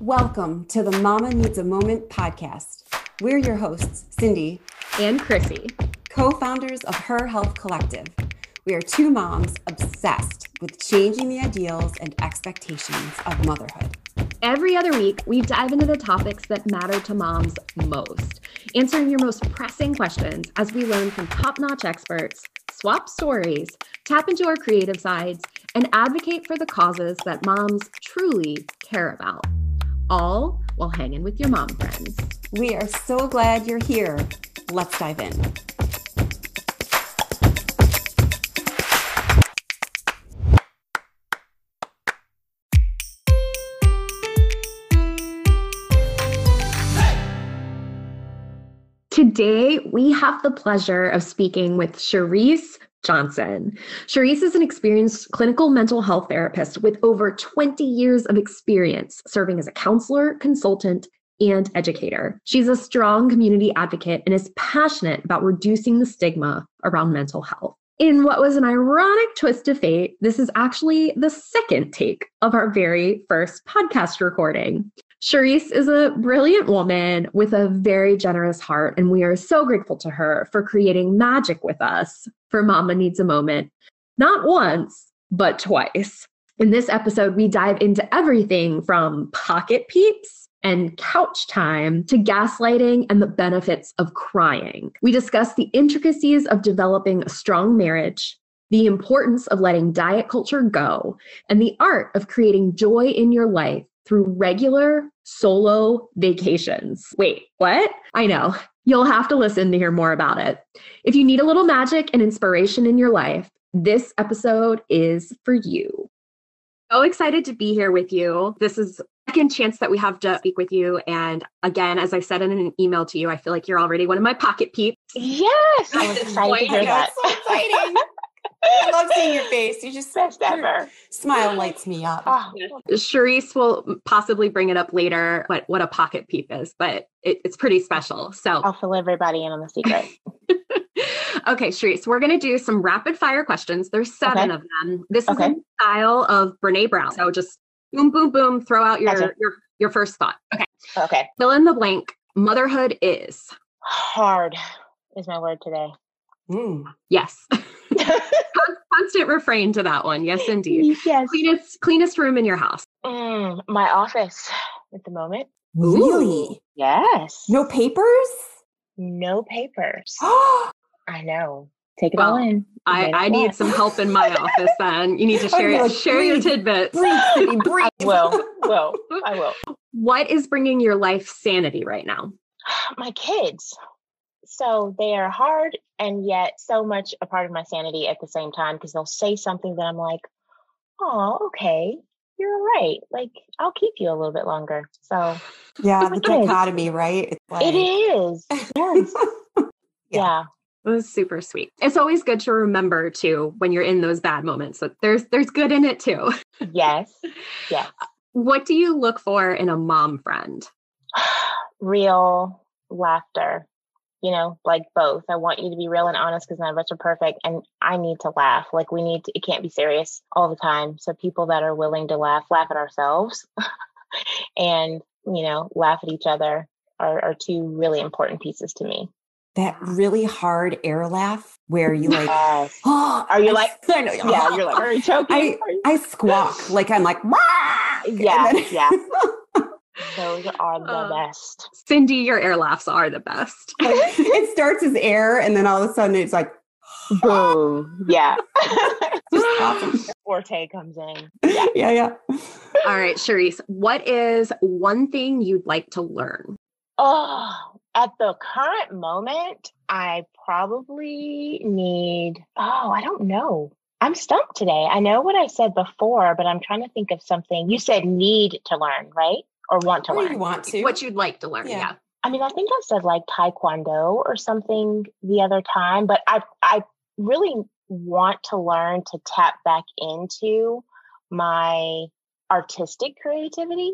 Welcome to the Mama Needs a Moment podcast. We're your hosts, Cindy and Chrissy, co founders of Her Health Collective. We are two moms obsessed with changing the ideals and expectations of motherhood. Every other week, we dive into the topics that matter to moms most, answering your most pressing questions as we learn from top notch experts, swap stories, tap into our creative sides, and advocate for the causes that moms truly care about all while hanging with your mom friends. We are so glad you're here. Let's dive in. Today, we have the pleasure of speaking with Cherise Johnson. Cherise is an experienced clinical mental health therapist with over 20 years of experience serving as a counselor, consultant, and educator. She's a strong community advocate and is passionate about reducing the stigma around mental health. In what was an ironic twist of fate, this is actually the second take of our very first podcast recording. Cherise is a brilliant woman with a very generous heart, and we are so grateful to her for creating magic with us for Mama Needs a Moment, not once, but twice. In this episode, we dive into everything from pocket peeps and couch time to gaslighting and the benefits of crying. We discuss the intricacies of developing a strong marriage, the importance of letting diet culture go, and the art of creating joy in your life through regular solo vacations. Wait, what? I know. You'll have to listen to hear more about it. If you need a little magic and inspiration in your life, this episode is for you. So excited to be here with you. This is second chance that we have to speak with you. And again, as I said in an email to you, I feel like you're already one of my pocket peeps. Yes, I'm excited to hear that. So exciting. I love seeing your face. You just best ever. Smile lights me up. Ah. Oh. Cherise will possibly bring it up later what what a pocket peep is, but it, it's pretty special. So I'll fill everybody in on the secret. okay, Cherise, we're going to do some rapid fire questions. There's seven Okay. of them. This is Okay. in the style of Brene Brown. So just boom, boom, boom. Throw out your Gotcha. your your first thought. Okay, okay. fill in the blank. Motherhood is Hard is my word today. Mm. yes. Constant refrain to that one. Yes, indeed. yes. Cleanest cleanest room in your house. Mm, my office at the moment. Really? Yes. No papers? No papers. Oh, I know. Take it all in. I, I need some help in my office then. You need to share be your like, share your tidbits. breathe, Cindy, breathe. will. Will. I will. What is bringing your life sanity right now? my kids. So they are hard and yet so much a part of my sanity at the same time because they'll say something that I'm like, oh, okay, you're all right. Like, I'll keep you a little bit longer. So Yeah, my the kids. dichotomy, right? It's like, it is. Yes. Yeah. yeah. It was super sweet. It's always good to remember too when you're in those bad moments that there's there's good in it too. Yes. Yes. What do you look for in a mom friend? Real laughter. You know, like both. I want you to be real and honest because none of us are perfect. And I need to laugh. Like we need to, it can't be serious all the time. So people that are willing to laugh, laugh at ourselves and, you know, laugh at each other are, are two really important pieces to me. that really hard air laugh where you like, Yes. oh, Are you I like, I know, yeah, you're like, are you choking? I, Are you-" I squawk like I'm like! And Yeah, then- yeah. Those are the Uh, best. Cindy, your air laughs are the best. it starts as air and then all of a sudden it's like, Boom. Yeah. just awesome. Forte comes in. yeah, yeah. All right, Cherise, what is one thing you'd like to learn? Oh, at the current moment, I probably need, oh, I don't know. I'm stumped today. I know what I said before, but I'm trying to think of something. You said need to learn, right? Or want to Or learn. you want to. What you'd like to learn? Yeah. Yeah. I mean, I think I said like taekwondo or something the other time, but I I really want to learn to tap back into my artistic creativity.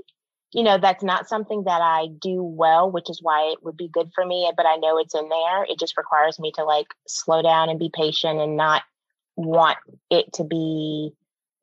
You know, that's not something that I do well, which is why it would be good for me, but I know it's in there. It just requires me to like slow down and be patient and not want it to be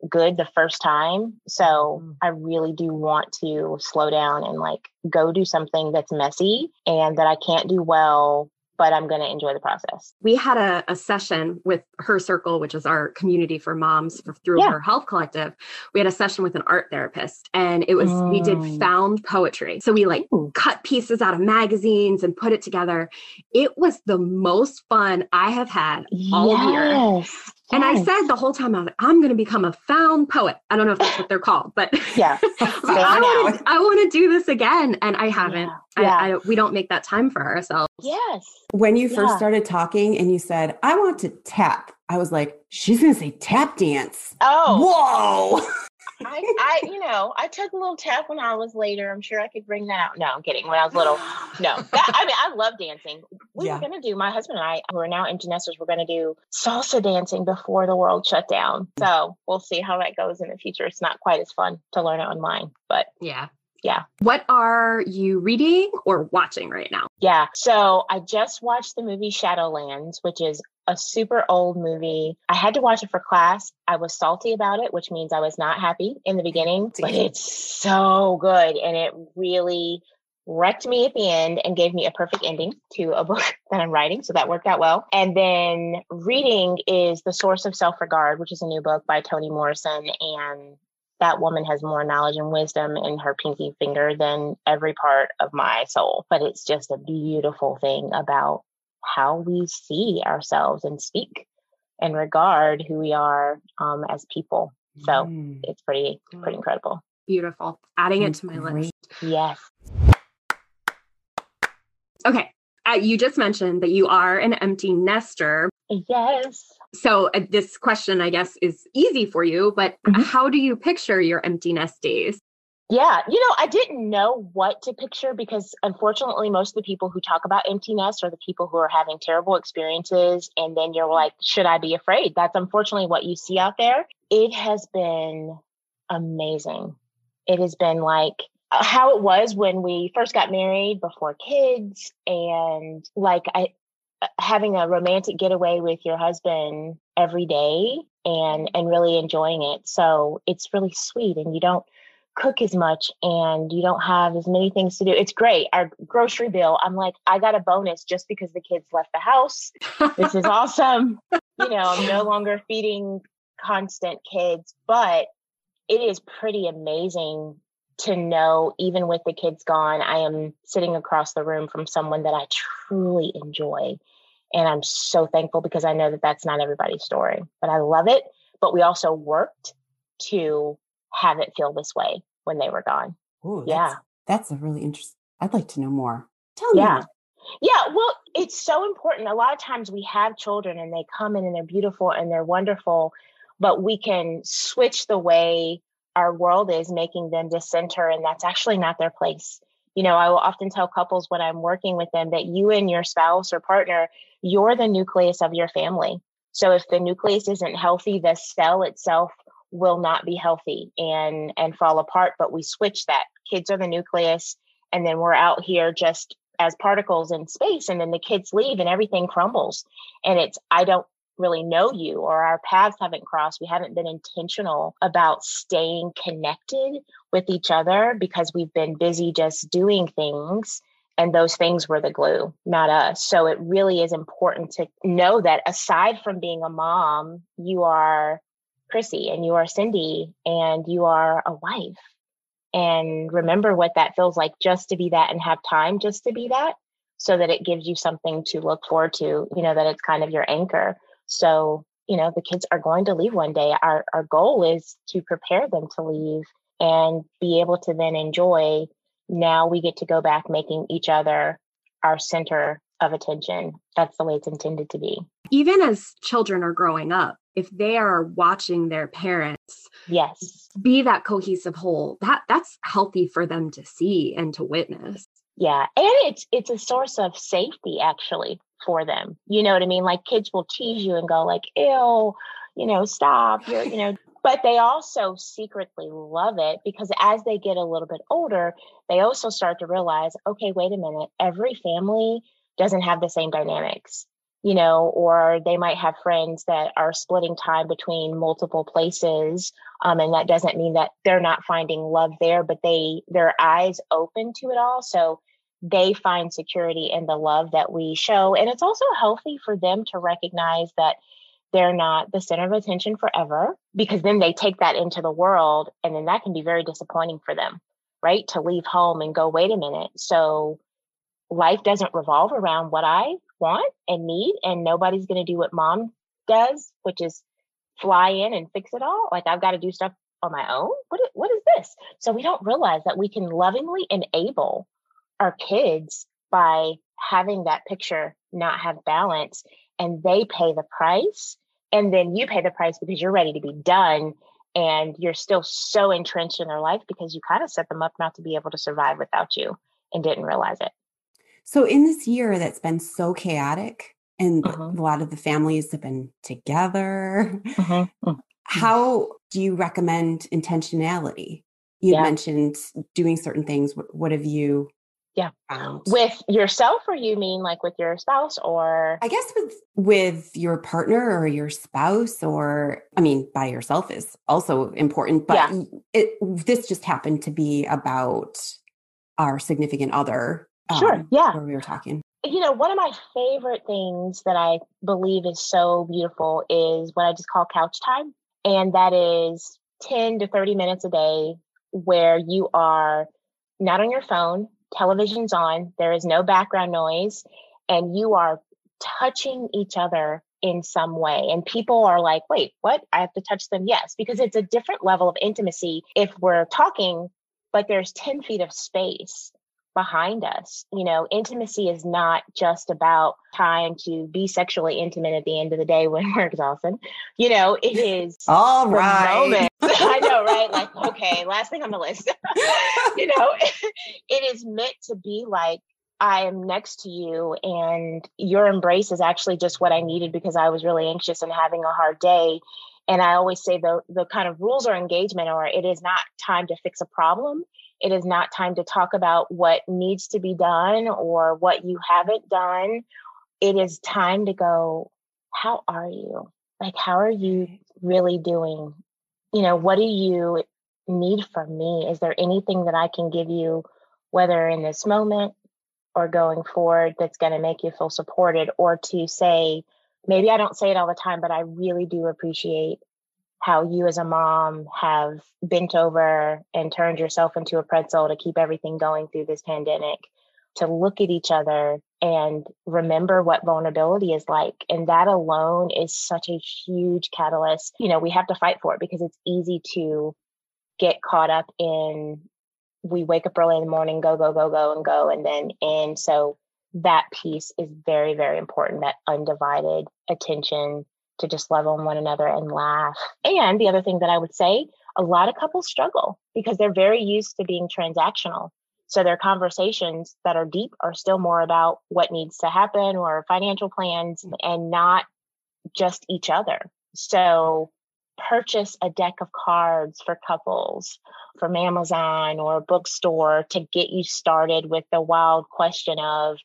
good the first time. So mm. I really do want to slow down and like go do something that's messy and that I can't do well but I'm going to enjoy the process. We had a, a, session with Her Circle, which is our community for moms for, through yeah. Her Health Collective. We had a session with an art therapist, and it was mm. we did mm. found poetry. So we like Ooh. cut pieces out of magazines and put it together. It was the most fun I have had all yes. year. And I said the whole time, I was like, I'm going to become a found poet. I don't know if that's what they're called, but yeah, I want to do this again. And I haven't. Yeah. yeah. I, I, we don't make that time for ourselves. Yes. When you first yeah. started talking and you said, I want to tap, I was like, she's going to say tap dance. Oh. Whoa. I, I, you know, I took a little tap when I was later. I'm sure I could bring that out. No, I'm kidding. When I was little, no. That, I mean, I love dancing. We yeah. were going to do, my husband and I, who are now empty nesters, we're going to do salsa dancing before the world shut down. Mm. So we'll see how that goes in the future. It's not quite as fun to learn it online, but yeah. Yeah. What are you reading or watching right now? Yeah. So I just watched the movie Shadowlands, which is a super old movie. I had to watch it for class. I was salty about it, which means I was not happy in the beginning, but it's so good. And it really wrecked me at the end and gave me a perfect ending to a book that I'm writing. So that worked out well. And then reading is The Source of Self Regard, which is a new book by Toni Morrison. And that woman has more knowledge and wisdom in her pinky finger than every part of my soul. But it's just a beautiful thing about how we see ourselves and speak and regard who we are um, as people. So mm. it's pretty pretty incredible. Beautiful. Adding it to my list. Yes. Okay. Uh, you just mentioned that you are an empty nester. Yes. So uh, this question, I guess, is easy for you, but mm-hmm. how do you picture your empty nest days? Yeah, you know, I didn't know what to picture because unfortunately, most of the people who talk about empty nest are the people who are having terrible experiences. And then you're like, should I be afraid? That's unfortunately what you see out there. It has been amazing. It has been like uh, how it was when we first got married before kids and like I uh, having a romantic getaway with your husband every day and and really enjoying it. So it's really sweet and you don't cook as much and you don't have as many things to do. It's great. Our grocery bill, I'm like, I got a bonus just because the kids left the house. this is awesome. You know, I'm no longer feeding constant kids, but it is pretty amazing to know, even with the kids gone, I am sitting across the room from someone that I truly enjoy. And I'm so thankful because I know that that's not everybody's story, but I love it. But we also worked to have it feel this way when they were gone. Ooh, yeah. That's, that's a really interesting. I'd like to know more. Tell me. Yeah. More. Yeah, well, it's so important. A lot of times we have children and they come in and they're beautiful and they're wonderful, but we can switch the way our world is, making them dissenter, and that's actually not their place. You know, I will often tell couples when I'm working with them that you and your spouse or partner, you're the nucleus of your family. So if the nucleus isn't healthy, the cell itself will not be healthy and and fall apart but we switch that. Kids are the nucleus and then we're out here just as particles in space and then the kids leave and everything crumbles. And it's i don't really know you or our paths haven't crossed. We haven't been intentional about staying connected with each other because we've been busy just doing things and those things were the glue not us. So it really is important to know that aside from being a mom you are Chrissy and you are Cindy and you are a wife. And remember what that feels like just to be that and have time just to be that so that it gives you something to look forward to, you know, that it's kind of your anchor. So, you know, the kids are going to leave one day. Our our goal is to prepare them to leave and be able to then enjoy now we get to go back making each other our center of attention. That's the way it's intended to be. Even as children are growing up, if they are watching their parents yes. be that cohesive whole that that's healthy for them to see and to witness. Yeah and it's it's a source of safety actually for them. You know what i mean? Like kids will tease you and go like ew you know stop you're you know but they also secretly love it because as they get a little bit older they also start to realize okay wait a minute every family doesn't have the same dynamics you know, or they might have friends that are splitting time between multiple places. Um, and that doesn't mean that they're not finding love there, but they their eyes open to it all. So they find security in the love that we show. And it's also healthy for them to recognize that they're not the center of attention forever because then they take that into the world and then that can be very disappointing for them, right? To leave home and go, wait a minute. So life doesn't revolve around what I want and need, and nobody's going to do what mom does, which is fly in and fix it all. Like I've got to do stuff on my own. What is, what is this? So we don't realize that we can lovingly enable our kids by having that picture not have balance and they pay the price and then you pay the price because you're ready to be done and you're still so entrenched in their life because you kind of set them up not to be able to survive without you and didn't realize it so in this year that's been so chaotic and uh-huh. a lot of the families have been together uh-huh. how do you recommend intentionality you yeah. mentioned doing certain things what have you yeah found? with yourself or you mean like with your spouse or i guess with with your partner or your spouse or i mean by yourself is also important but yeah. it this just happened to be about our significant other um, sure yeah where we were talking you know one of my favorite things that i believe is so beautiful is what i just call couch time and that is 10 to 30 minutes a day where you are not on your phone television's on, there is no background noise, and you are touching each other in some way. And people are like, wait, what? I have to touch them? Yes, because it's a different level of intimacy if we're talking, but there's 10 feet of space behind us. You know, intimacy is not just about trying to be sexually intimate at the end of the day when we're exhausted. You know, it is all right. I know, right? Like, okay, last thing on the list. you know, it is meant to be like I am next to you and your embrace is actually just what I needed because I was really anxious and having a hard day. And I always say the the kind of rules or engagement or it is not time to fix a problem it is not time to talk about what needs to be done or what you haven't done. It is time to go, how are you? Like, how are you really doing? You know, what do you need from me? Is there anything that I can give you, whether in this moment or going forward, that's going to make you feel supported? Or to say, maybe I don't say it all the time, but I really do appreciate how you as a mom have bent over and turned yourself into a pretzel to keep everything going through this pandemic to look at each other and remember what vulnerability is like. And that alone is such a huge catalyst. You know we have to fight for it because it's easy to get caught up in we wake up early in the morning go go go go and go and then and so that piece is very very important that undivided attention to just love on one another and laugh. And the other thing that I would say, a lot of couples struggle because they're very used to being transactional. So their conversations that are deep are still more about what needs to happen or financial plans mm. and not just each other. So purchase a deck of cards for couples from Amazon or a bookstore to get you started with the wild question of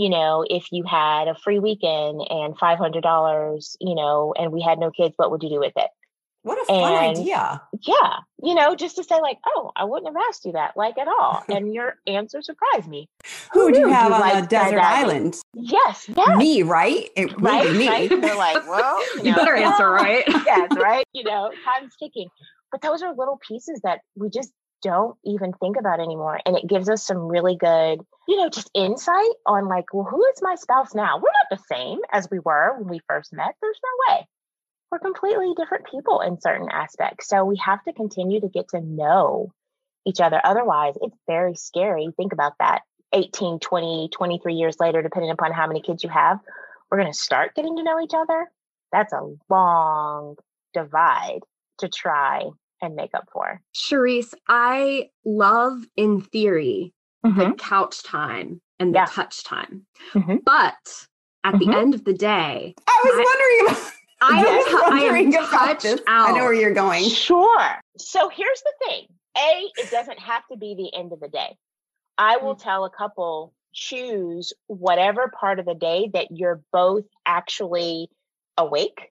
you know, if you had a free weekend and $500, you know, and we had no kids, what would you do with it? What a fun and, idea. Yeah. You know, just to say, like, oh, I wouldn't have asked you that, like, at all. and your answer surprised me. Who would you have on like a desert island? Yes. Yes. Me, right? It right. Me. Right. They're like, well, you, know, you better answer right. yes. Right. You know, time's ticking. But those are little pieces that we just don't even think about anymore. And it gives us some really good, you know, just insight on like, well, who is my spouse now? We're not the same as we were when we first met. There's no way. We're completely different people in certain aspects. So we have to continue to get to know each other. Otherwise, it's very scary. Think about that 18, 20, 23 years later, depending upon how many kids you have. We're going to start getting to know each other. That's a long divide to try and make up for. Cherise, I love in theory mm-hmm. the couch time and the yeah. touch time. Mm-hmm. But at mm-hmm. the end of the day, I was I, wondering about I, yes, am, I am touched out. I know where you're going. Sure. So here's the thing. A, it doesn't have to be the end of the day. I will mm. tell a couple choose whatever part of the day that you're both actually awake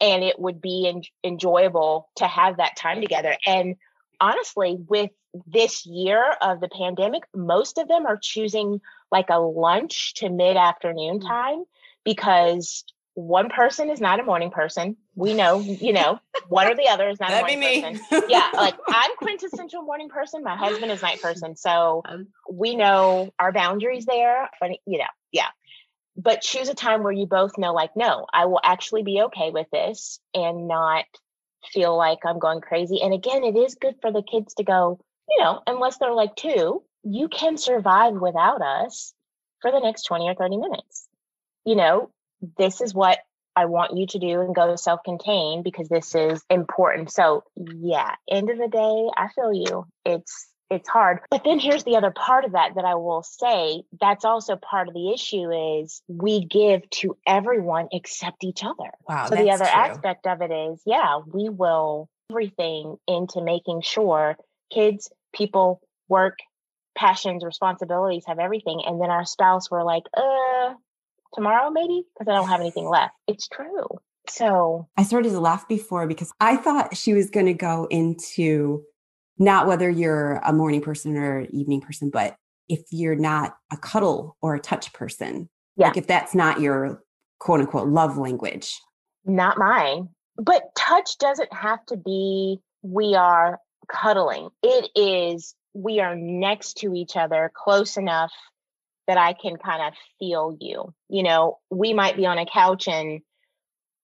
and it would be en- enjoyable to have that time together. And honestly, with this year of the pandemic, most of them are choosing like a lunch to mid afternoon mm. time because one person is not a morning person. We know, you know, one or the other is not That'd a morning person. yeah, like I'm quintessential morning person. My husband is night person. So um, we know our boundaries there. But you know, yeah. But choose a time where you both know, like, no, I will actually be okay with this and not feel like I'm going crazy. And again, it is good for the kids to go, you know, unless they're like two, you can survive without us for the next 20 or 30 minutes. You know, this is what I want you to do and go self contained because this is important. So, yeah, end of the day, I feel you. It's it's hard. But then here's the other part of that that I will say that's also part of the issue is we give to everyone except each other. Wow. So the other true. aspect of it is, yeah, we will everything into making sure kids, people, work, passions, responsibilities have everything. And then our spouse were like, uh, tomorrow maybe because I don't have anything left. It's true. So I started to laugh before because I thought she was going to go into not whether you're a morning person or evening person, but if you're not a cuddle or a touch person, yeah. like if that's not your quote unquote love language. Not mine. But touch doesn't have to be we are cuddling. It is we are next to each other close enough that I can kind of feel you. You know, we might be on a couch and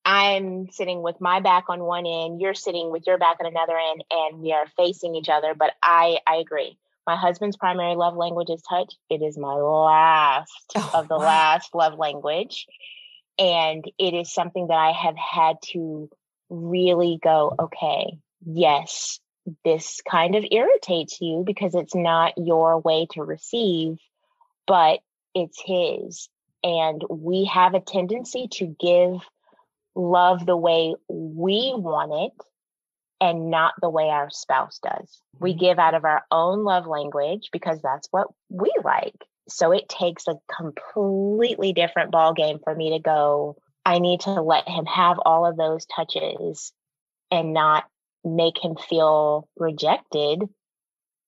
I'm sitting with my back on one end, you're sitting with your back on another end, and we are facing each other. But I, I agree. My husband's primary love language is touch. It is my last oh, of the wow. last love language. And it is something that I have had to really go, okay, yes, this kind of irritates you because it's not your way to receive, but it's his. And we have a tendency to give love the way we want it and not the way our spouse does. We mm-hmm. give out of our own love language because that's what we like. So it takes a completely different ball game for me to go, I need to let him have all of those touches and not make him feel rejected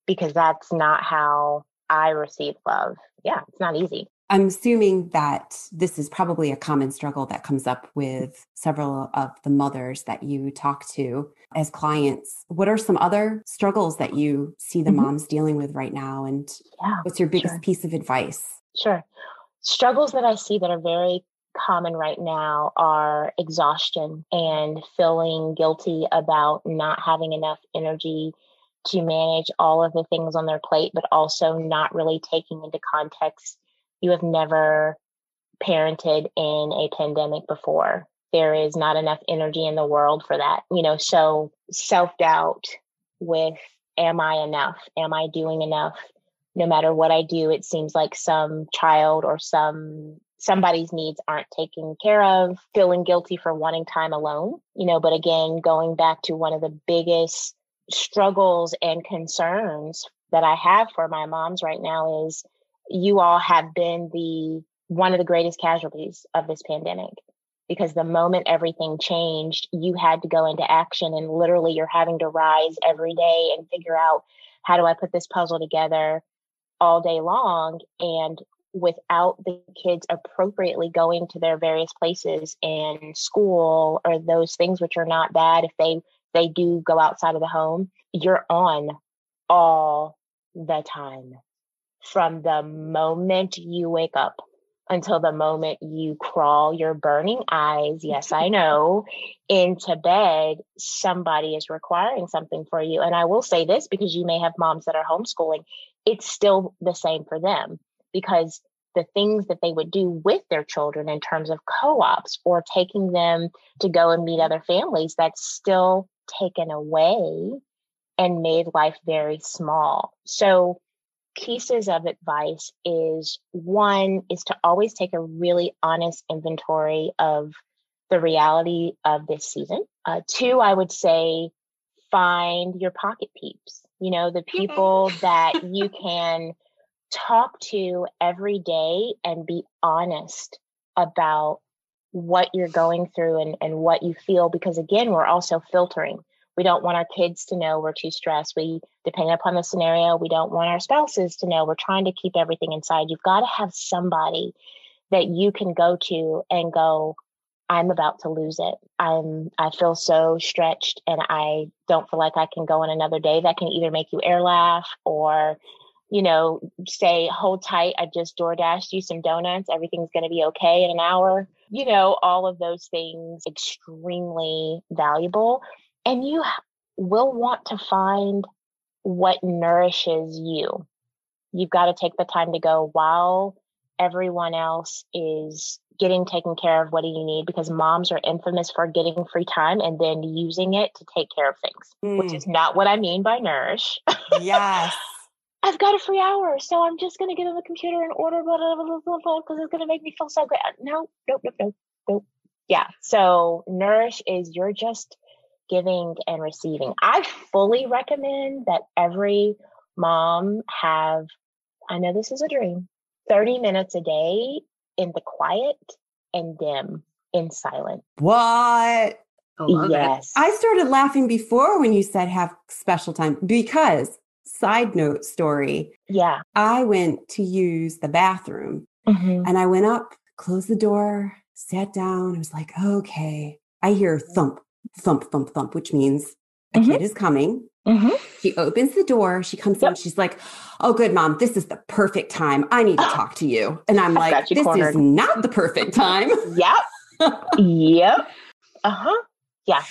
because that's not how I receive love. Yeah, it's not easy. I'm assuming that this is probably a common struggle that comes up with several of the mothers that you talk to as clients. What are some other struggles that you see the mm-hmm. moms dealing with right now? And yeah, what's your biggest sure. piece of advice? Sure. Struggles that I see that are very common right now are exhaustion and feeling guilty about not having enough energy to manage all of the things on their plate, but also not really taking into context you have never parented in a pandemic before. There is not enough energy in the world for that, you know. So self doubt with, am I enough? Am I doing enough? No matter what I do, it seems like some child or some somebody's needs aren't taken care of, feeling guilty for wanting time alone, you know. But again, going back to one of the biggest struggles and concerns that I have for my moms right now is you all have been the one of the greatest casualties of this pandemic because the moment everything changed, you had to go into action and literally you're having to rise every day and figure out how do I put this puzzle together? all day long and without the kids appropriately going to their various places and school or those things which are not bad if they they do go outside of the home you're on all the time from the moment you wake up until the moment you crawl your burning eyes, yes, I know, into bed, somebody is requiring something for you. And I will say this because you may have moms that are homeschooling, it's still the same for them because the things that they would do with their children in terms of co ops or taking them to go and meet other families, that's still taken away and made life very small. So, pieces of advice is one is to always take a really honest inventory of the reality of this season. Uh, two, I would say find your pocket peeps, you know, the people that you can talk to every day and be honest about what you're going through and, and what you feel because again we're also filtering we don't want our kids to know we're too stressed. We depending upon the scenario we don't want our spouses to know we're trying to keep everything inside. You've got to have somebody that you can go to and go i'm about to lose it. I'm i feel so stretched and i don't feel like i can go on another day that can either make you air laugh or you know say hold tight. I just door dashed you some donuts. Everything's going to be okay in an hour. You know all of those things extremely valuable and you will want to find what nourishes you you've got to take the time to go while everyone else is getting taken care of what do you need because moms are infamous for getting free time and then using it to take care of things mm. which is not what i mean by nourish yes I've got a free hour, so I'm just gonna get on the computer and order blah blah blah blah blah because it's gonna make me feel so good. No, nope, nope, nope, nope. Yeah. So nourish is you're just giving and receiving. I fully recommend that every mom have. I know this is a dream, 30 minutes a day in the quiet and dim in silence. What? yes. It. I started laughing before when you said have special time because side note story. Yeah. I went to use the bathroom mm-hmm. and I went up, closed the door, sat down. I was like, okay. I hear thump, thump, thump, thump, which means a mm-hmm. kid is coming. Mm-hmm. She opens the door. She comes yep. in. She's like, "Oh, good, mom. This is the perfect time. I need to talk to you." And I'm I've like, "This cornered. is not the perfect time." yep. yep. Uh huh. Yeah.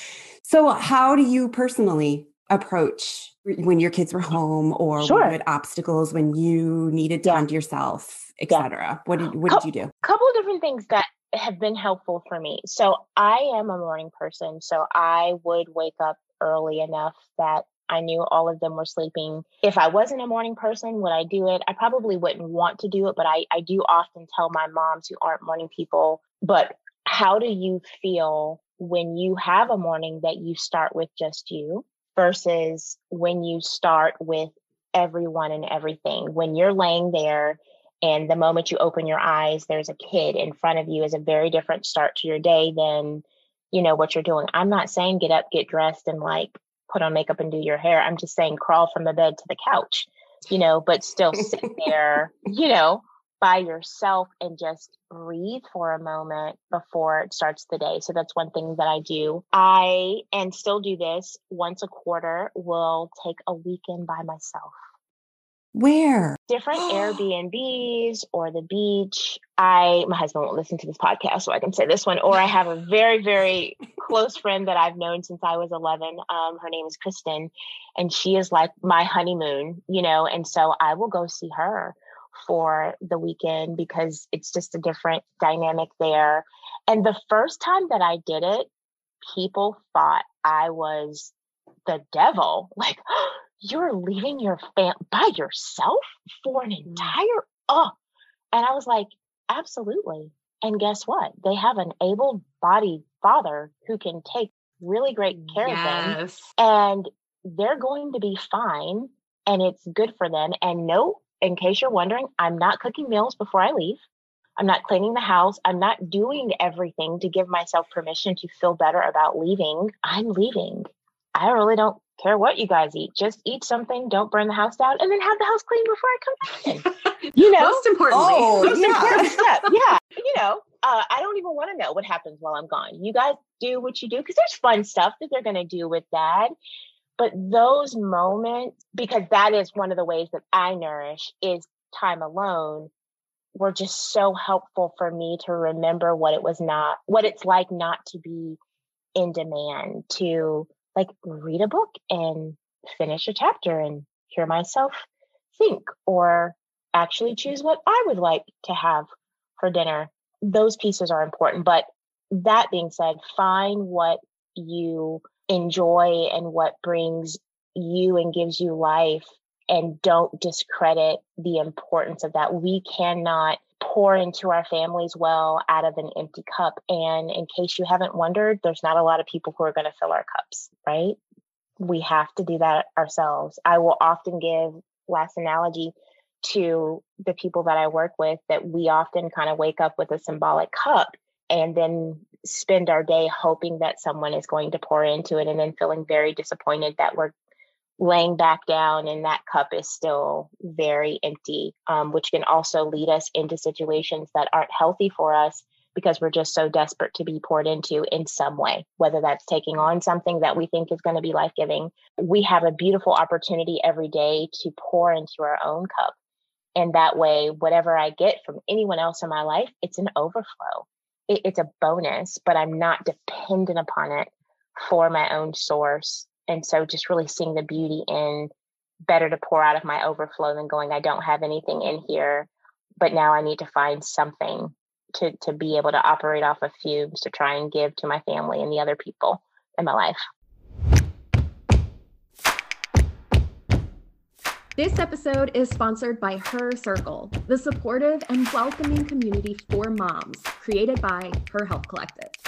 So, how do you personally approach when your kids were home, or sure. when you had obstacles, when you needed time yeah. to yourself, etc.? Yeah. What did what did you do? A couple of different things that have been helpful for me. So I am a morning person. So I would wake up early enough that I knew all of them were sleeping. If I wasn't a morning person, would I do it? I probably wouldn't want to do it, but I, I do often tell my moms who aren't morning people, but how do you feel when you have a morning that you start with just you versus when you start with everyone and everything? When you're laying there and the moment you open your eyes, there's a kid in front of you is a very different start to your day than, you know, what you're doing. I'm not saying get up, get dressed and like put on makeup and do your hair. I'm just saying crawl from the bed to the couch, you know, but still sit there, you know, by yourself and just breathe for a moment before it starts the day. So that's one thing that I do. I and still do this once a quarter will take a weekend by myself. Where? Different Airbnbs or the beach. I my husband won't listen to this podcast, so I can say this one. Or I have a very, very close friend that I've known since I was 11. Um, her name is Kristen, and she is like my honeymoon, you know. And so I will go see her for the weekend because it's just a different dynamic there. And the first time that I did it, people thought I was the devil. Like, you're leaving your fam by yourself for an mm. entire oh and i was like absolutely. And guess what? They have an able-bodied father who can take really great care yes. of them and they're going to be fine and it's good for them. And no in case you're wondering i'm not cooking meals before i leave. I'm not cleaning the house. I'm not doing everything to give myself permission to feel better about leaving. I'm leaving i really don't care what you guys eat. Just eat something. Don't burn the house down, and then have the house clean before I come back. you know, most importantly, oh, most yeah. important step. Yeah, you know, uh, I don't even want to know what happens while I'm gone. You guys do what you do because there's fun stuff that they're going to do with dad. But those moments, because that is one of the ways that I nourish, is time alone were just so helpful for me to remember what it was not, what it's like not to be in demand, to like read a book and finish a chapter and hear myself think or actually choose what I would like to have for dinner. Those pieces are important. But that being said, find what you enjoy and what brings you and gives you life and don't discredit the importance of that. We cannot pour into our families well out of an empty cup. And in case you haven't wondered, there's not a lot of people who are going to fill our cups, right? We have to do that ourselves. I will often give last analogy to the people that I work with that we often kind of wake up with a symbolic cup and then spend our day hoping that someone is going to pour into it and then feeling very disappointed that we're laying back down and that cup is still very empty, um, which can also lead us into situations that aren't healthy for us because we're just so desperate to be poured into in some way, whether that's taking on something that we think is going to be life giving. We have a beautiful opportunity every day to pour into our own cup. And that way, whatever I get from anyone else in my life, it's an overflow. It, it's a bonus, but I'm not dependent upon it for my own source. And so just really seeing the beauty in better to pour out of my overflow than going, I don't have anything in here, but now I need to find something to to be able to operate off of fumes to try and give to my family and the other people in my life. This episode is sponsored by Her Circle, the supportive and welcoming community for moms created by Her Health Collective.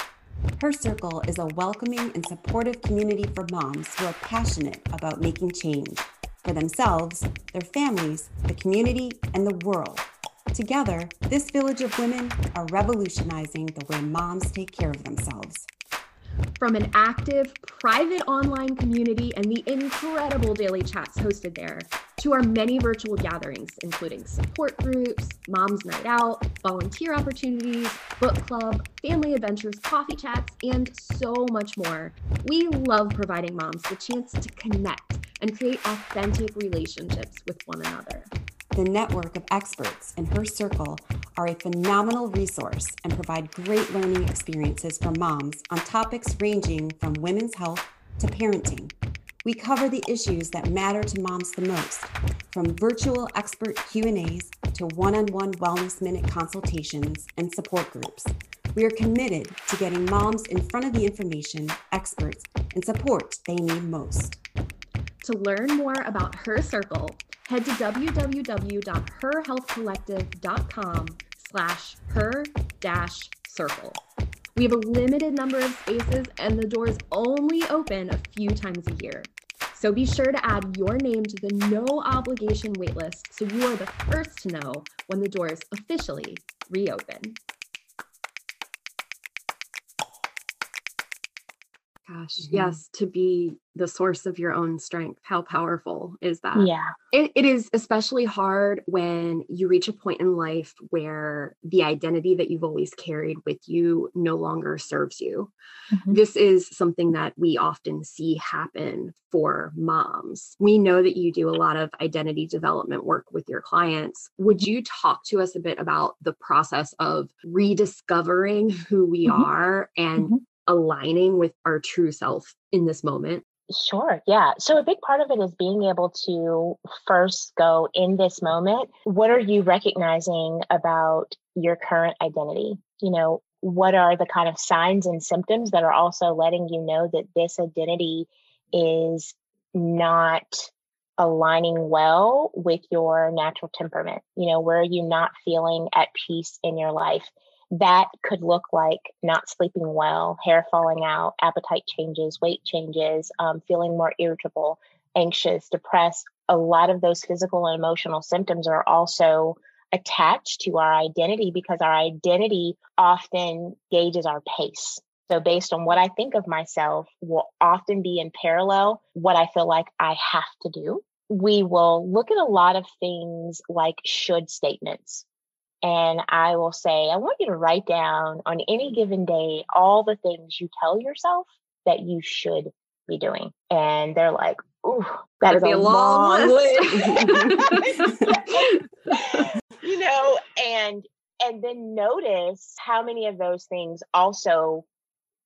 Her Circle is a welcoming and supportive community for moms who are passionate about making change for themselves, their families, the community, and the world Together, this village of women are revolutionizing the way moms take care of themselves. From an active, private online community and the incredible daily chats hosted there, to our many virtual gatherings, including support groups, Mom's Night Out, volunteer opportunities, book club, family adventures, coffee chats, and so much more. We love providing moms the chance to connect and create authentic relationships with one another the network of experts in her circle are a phenomenal resource and provide great learning experiences for moms on topics ranging from women's health to parenting. We cover the issues that matter to moms the most, from virtual expert Q&As to one-on-one wellness minute consultations and support groups. We are committed to getting moms in front of the information, experts, and support they need most. To learn more about Her Circle, head to www.herhealthcollective.com slash her dash circle. We have a limited number of spaces and the doors only open a few times a year. So be sure to add your name to the no obligation waitlist so you are the first to know when the doors officially reopen. Gosh, mm-hmm. yes, to be the source of your own strength. How powerful is that? Yeah. It, it is especially hard when you reach a point in life where the identity that you've always carried with you no longer serves you. Mm-hmm. This is something that we often see happen for moms. We know that you do a lot of identity development work with your clients. Would you talk to us a bit about the process of rediscovering who we mm-hmm. are and mm-hmm aligning with our true self in this moment? Sure. Yeah. So a big part of it is being able to first go in this moment. What are you recognizing about your current identity? You know, what are the kind of signs and symptoms that are also letting you know that this identity is not aligning well with your natural temperament? You know, where are you not feeling at peace in your life? That could look like not sleeping well, hair falling out, appetite changes, weight changes, um, feeling more irritable, anxious, depressed. A lot of those physical and emotional symptoms are also attached to our identity because our identity often gauges our pace. So, based on what I think of myself, will often be in parallel what I feel like I have to do. We will look at a lot of things like should statements and I will say, I want you to write down on any given day all the things you tell yourself that you should be doing. And they're like, ooh, that is a, a long, long list. you know, and and then notice how many of those things also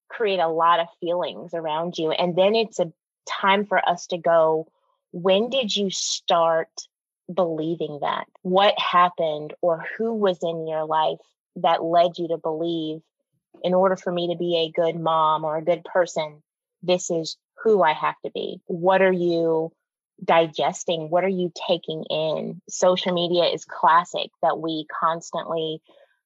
create a lot of feelings around you. And then it's a time for us to go, when did you start believing that? What happened or who was in your life that led you to believe, in order for me to be a good mom or a good person, this is who I have to be? What are you digesting? What are you taking in? Social media is classic that we constantly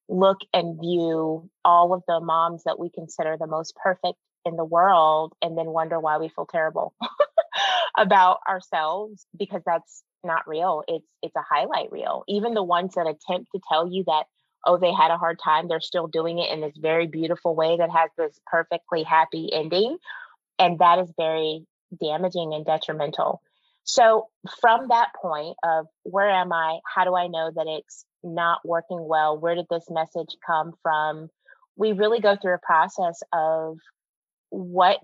look and view all of the moms that we consider the most perfect in the world and then wonder why we feel terrible about ourselves because that's not real. It's it's a highlight reel. Even the ones that attempt to tell you that oh they had a hard time, they're still doing it in this very beautiful way that has this perfectly happy ending, and that is very damaging and detrimental. So from that point of where am I? How do I know that it's not working well? Where did this message come from? We really go through a process of what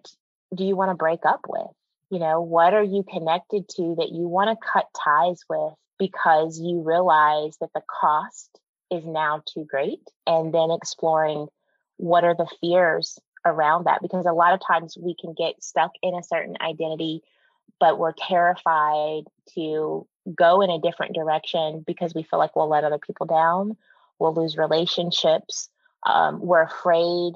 do you want to break up with? You know, what are you connected to that you want to cut ties with because you realize that the cost is now too great? And then exploring what are the fears around that? Because a lot of times we can get stuck in a certain identity, but we're terrified to go in a different direction because we feel like we'll let other people down, we'll lose relationships. Um, we're afraid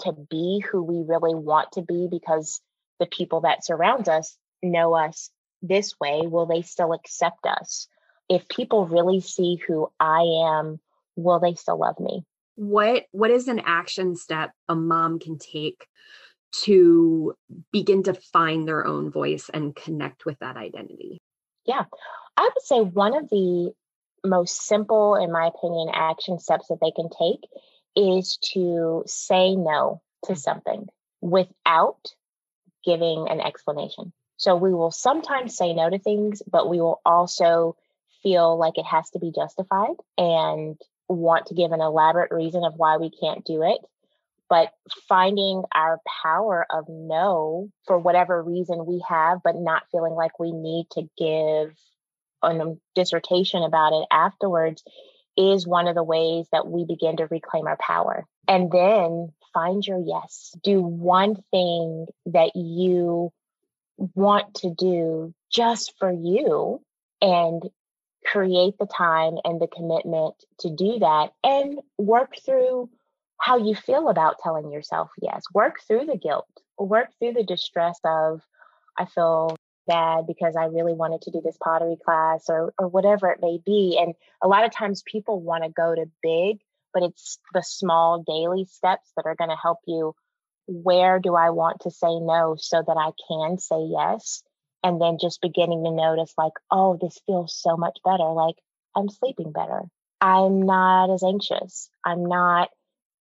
to be who we really want to be because the people that surround us know us this way will they still accept us? If people really see who i am will they still love me? What what is an action step a mom can take to begin to find their own voice and connect with that identity? Yeah i would say one of the most simple in my opinion action steps that they can take is to say no to mm. something without giving an explanation. So we will sometimes say no to things, but we will also feel like it has to be justified and want to give an elaborate reason of why we can't do it. But finding our power of no for whatever reason we have, but not feeling like we need to give a um, dissertation about it afterwards is one of the ways that we begin to reclaim our power. And then find your yes. Do one thing that you want to do just for you and create the time and the commitment to do that and work through how you feel about telling yourself yes. Work through the guilt, work through the distress of, I feel bad because I really wanted to do this pottery class or or whatever it may be. And a lot of times people want to go to big but it's the small daily steps that are going to help you. Where do I want to say no so that I can say yes? And then just beginning to notice, like, oh, this feels so much better. Like, I'm sleeping better. I'm not as anxious. I'm not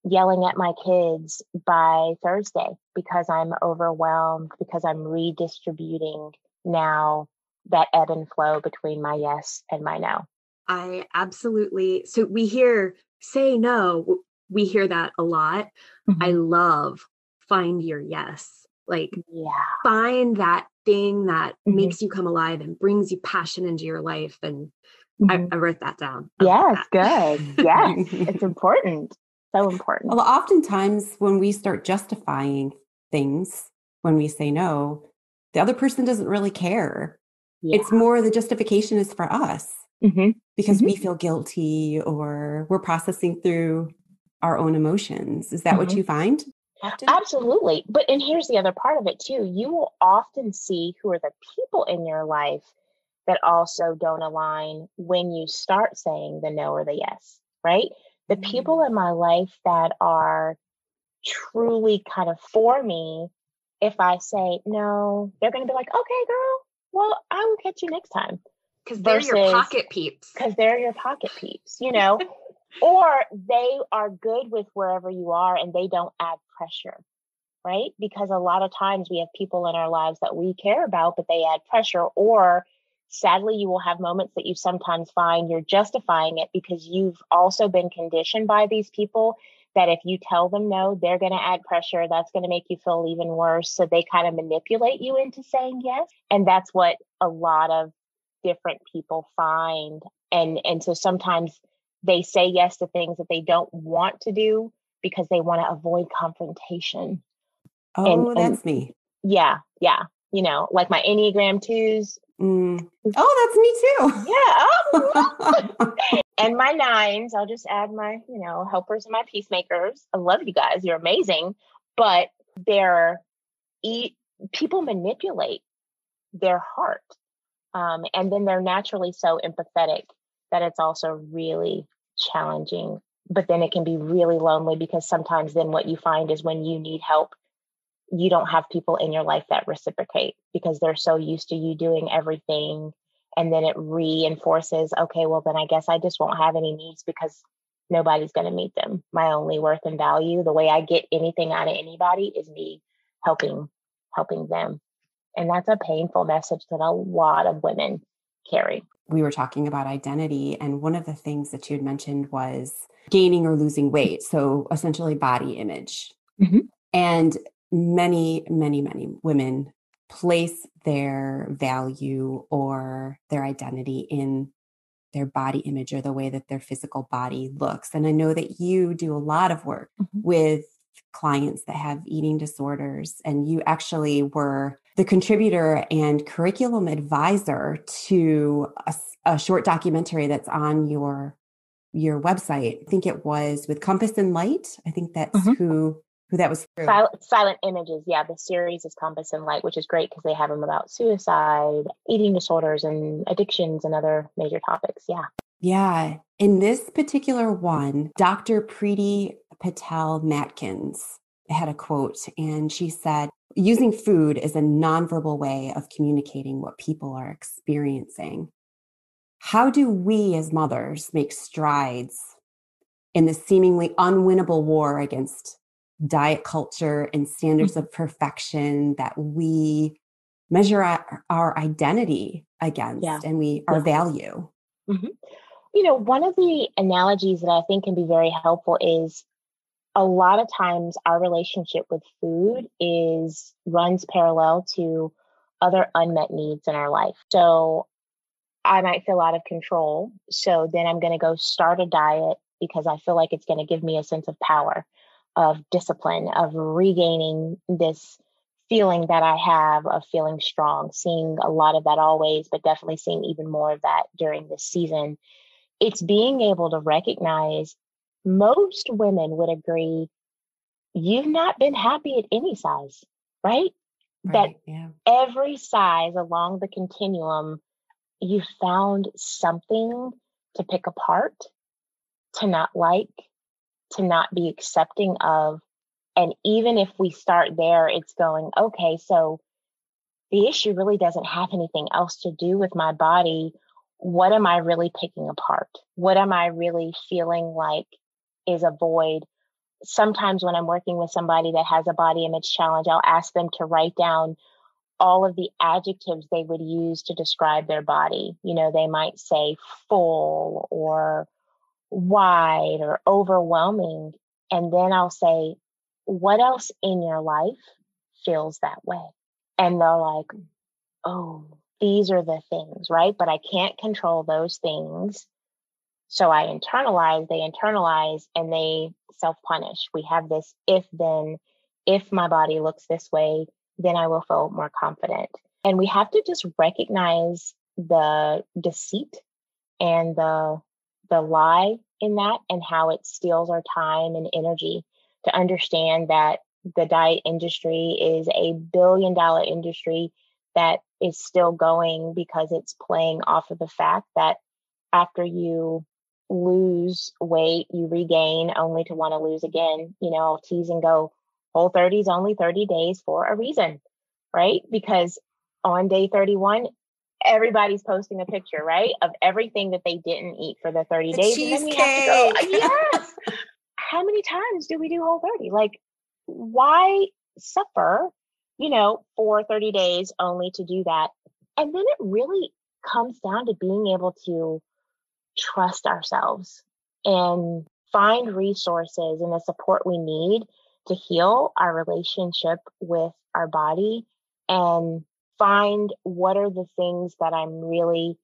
yelling at my kids by Thursday because I'm overwhelmed, because I'm redistributing now that ebb and flow between my yes and my no. I absolutely. So we hear say no. We hear that a lot. Mm-hmm. I love find your yes. Like, yeah. find that thing that mm-hmm. makes you come alive and brings you passion into your life. And mm-hmm. I, I, wrote that down. Yeah, it's good. Yes, it's important. So important. Well, oftentimes when we start justifying things, when we say no, the other person doesn't really care. Yeah. It's more the justification is for us mm-hmm. because mm-hmm. we feel guilty or we're processing through our own emotions. Is that mm-hmm. what you find? Often? Absolutely. But and here's the other part of it too. You will often see who are the people in your life that also don't align when you start saying the no or the yes, right? The people mm. in my life that are truly kind of for me, if I say no, they're going to be like, okay, girl, well, I will catch you next time because they're your pocket peeps. because they're your pocket peeps you know? Or they are good with wherever you are and they don't add pressure right? Because a lot of times we have people in our lives that we care about but they add pressure or sadly you will have moments that you sometimes find you're justifying it because you've also been conditioned by these people that if you tell them no they're going to add pressure that's going to make you feel even worse. So they kind of manipulate you into saying yes. And that's what a lot of different people find and and so sometimes they say yes to things that they don't want to do because they want to avoid confrontation. Oh and, that's and, me yeah yeah you know like my enneagram twos. Mm. oh that's me too. Yeah oh. and my nines i'll just add my you know helpers and my peacemakers. I love you guys you're amazing but they're eat people manipulate their heart um, and then they're naturally so empathetic that it's also really challenging. But then it can be really lonely because sometimes then what you find is when you need help, you don't have people in your life that reciprocate because they're so used to you doing everything and then it reinforces okay well then i guess i just won't have any needs because nobody's going to meet them my only worth and value the way i get anything out of anybody is me helping helping them and that's a painful message that a lot of women carry we were talking about identity and one of the things that you had mentioned was gaining or losing weight so essentially body image mm-hmm. and many many many women place their value or their identity in their body image or the way that their physical body looks. And I know that you do a lot of work mm-hmm. with clients that have eating disorders, and you actually were the contributor and curriculum advisor to a, a short documentary that's on your your website. I think it was with Compass and Light. I think that's mm-hmm. who who that was through. Silent, silent images yeah the series is compass and light which is great because they have them about suicide eating disorders and addictions and other major topics yeah yeah in this particular one dr preeti patel matkins had a quote and she said using food is a nonverbal way of communicating what people are experiencing how do we as mothers make strides in the seemingly unwinnable war against diet culture and standards mm-hmm. of perfection that we measure our, our identity against yeah. and we our yeah. value mm-hmm. you know one of the analogies that i think can be very helpful is a lot of times our relationship with food is runs parallel to other unmet needs in our life so i might feel out of control so then i'm going to go start a diet because i feel like it's going to give me a sense of power of discipline, of regaining this feeling that I have of feeling strong, seeing a lot of that always, but definitely seeing even more of that during this season. It's being able to recognize most women would agree you've not been happy at any size, right? right that yeah. every size along the continuum, you found something to pick apart, to not like, to not be accepting of. And even if we start there, it's going, okay, so the issue really doesn't have anything else to do with my body. What am I really picking apart? What am I really feeling like is a void? Sometimes when I'm working with somebody that has a body image challenge, I'll ask them to write down all of the adjectives they would use to describe their body. You know, they might say full or wide or overwhelming. And then I'll say, What else in your life feels that way? And they're like, Oh, these are the things, right? But I can't control those things. So I internalize, they internalize, and they self punish. We have this if then, if my body looks this way, then I will feel more confident. And we have to just recognize the deceit and the the lie in that and how it steals our time and energy to understand that the diet industry is a billion dollar industry that is still going because it's playing off of the fact that after you lose weight, you regain only to want to lose again. You know, I'll tease and go, whole 30 is only 30 days for a reason, right? Because on day 31, everybody's posting a picture, right, of everything that they didn't eat for the 30 the days. Cheesecake. And then we have to go, yes. How many times do we do whole 30? Like, why suffer, you know, for 30 days only to do that? And then it really comes down to being able to trust ourselves and find resources and the support we need to heal our relationship with our body and find what are the things that I'm really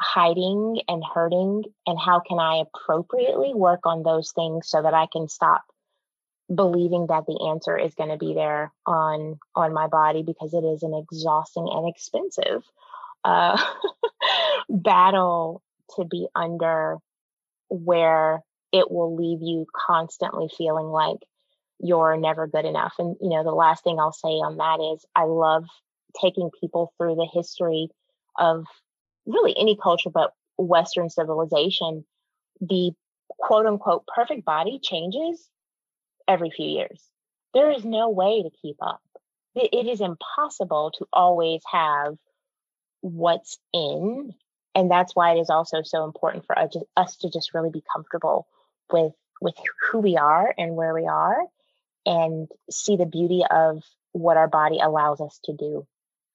hiding and hurting and how can I appropriately work on those things so that I can stop believing that the answer is going to be there on on my body because it is an exhausting and expensive uh, battle to be under where it will leave you constantly feeling like you're never good enough and you know the last thing I'll say on that is I love taking people through the history of really any culture, but Western civilization, the quote unquote perfect body changes every few years. There is no way to keep up. It is impossible to always have what's in. And that's why it is also so important for us to just really be comfortable with with who we are and where we are and see the beauty of what our body allows us to do.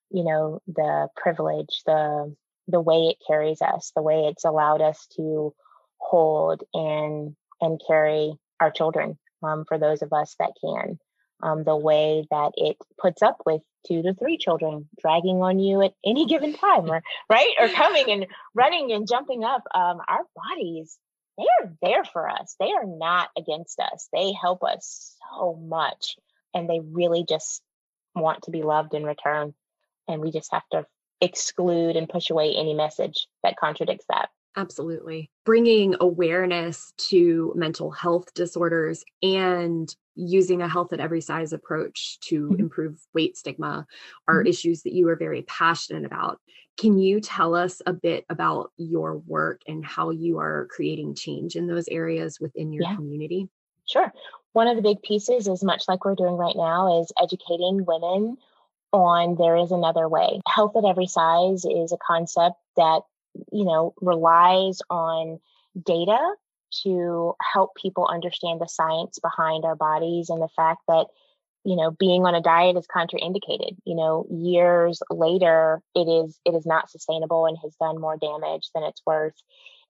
You know, the privilege, the the way it carries us, the way it's allowed us to hold and and carry our children um, for those of us that can. Um, the way that it puts up with two to three children dragging on you at any given time, or right, or coming and running and jumping up. Um, our bodies, they are there for us. They are not against us. They help us so much, and they really just want to be loved in return. And we just have to exclude and push away any message that contradicts that. Absolutely. Bringing awareness to mental health disorders and using a health at every size approach to mm-hmm. improve weight stigma are mm-hmm. issues that you are very passionate about. Can you tell us a bit about your work and how you are creating change in those areas within your yeah. community? Sure. One of the big pieces is much like we're doing right now is educating women on there is another way. Health at every size is a concept that you know, relies on data to help people understand the science behind our bodies and the fact that you know being on a diet is contraindicated. You know years later it is it is not sustainable and has done more damage than it's worth.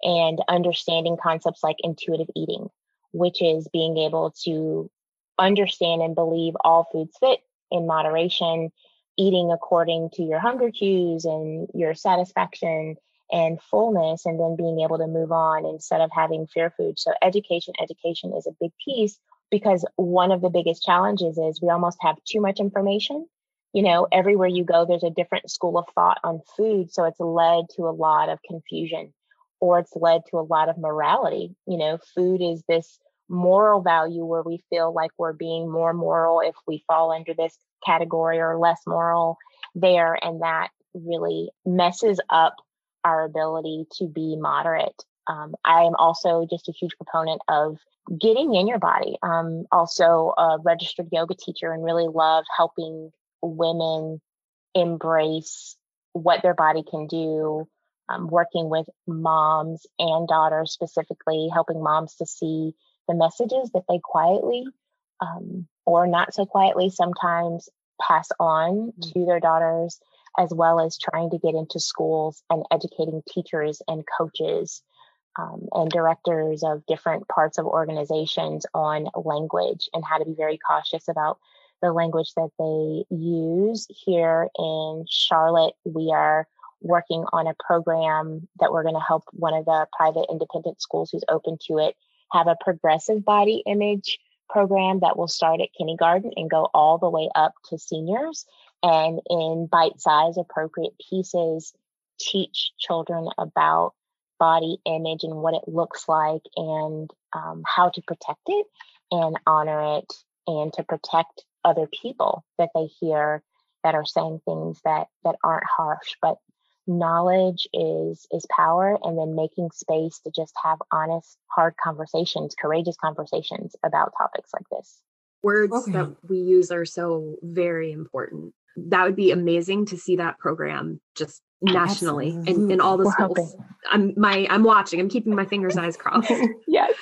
And understanding concepts like intuitive eating which is being able to understand and believe all foods fit in moderation eating according to your hunger cues and your satisfaction and fullness and then being able to move on instead of having fear food. So education, education is a big piece because one of the biggest challenges is we almost have too much information. You know, everywhere you go, there's a different school of thought on food. So it's led to a lot of confusion or it's led to a lot of morality. You know, food is this moral value where we feel like we're being more moral if we fall under this category or less moral there. And that really messes up our ability to be moderate. Um, I am also just a huge proponent of getting in your body. Um, also a registered yoga teacher and really love helping women embrace what their body can do. Um, working with moms and daughters specifically, helping moms to see the messages that they quietly um, or not so quietly sometimes pass on mm-hmm. to their daughters as well as trying to get into schools and educating teachers and coaches um, and directors of different parts of organizations on language and how to be very cautious about the language that they use. Here in Charlotte, we are working on a program that we're going to help one of the private independent schools who's open to it have a progressive body image program that will start at kindergarten and go all the way up to seniors and in bite size appropriate pieces teach children about body image and what it looks like and um, how to protect it and honor it and to protect other people that they hear that are saying things that that aren't harsh. But knowledge is is power and then making space to just have honest hard conversations courageous conversations about topics like this. Words okay. that we use are so very important that would be amazing to see that program just nationally in, in all the We're schools. Hoping. I'm my I'm watching. I'm keeping my fingers and eyes crossed. yes.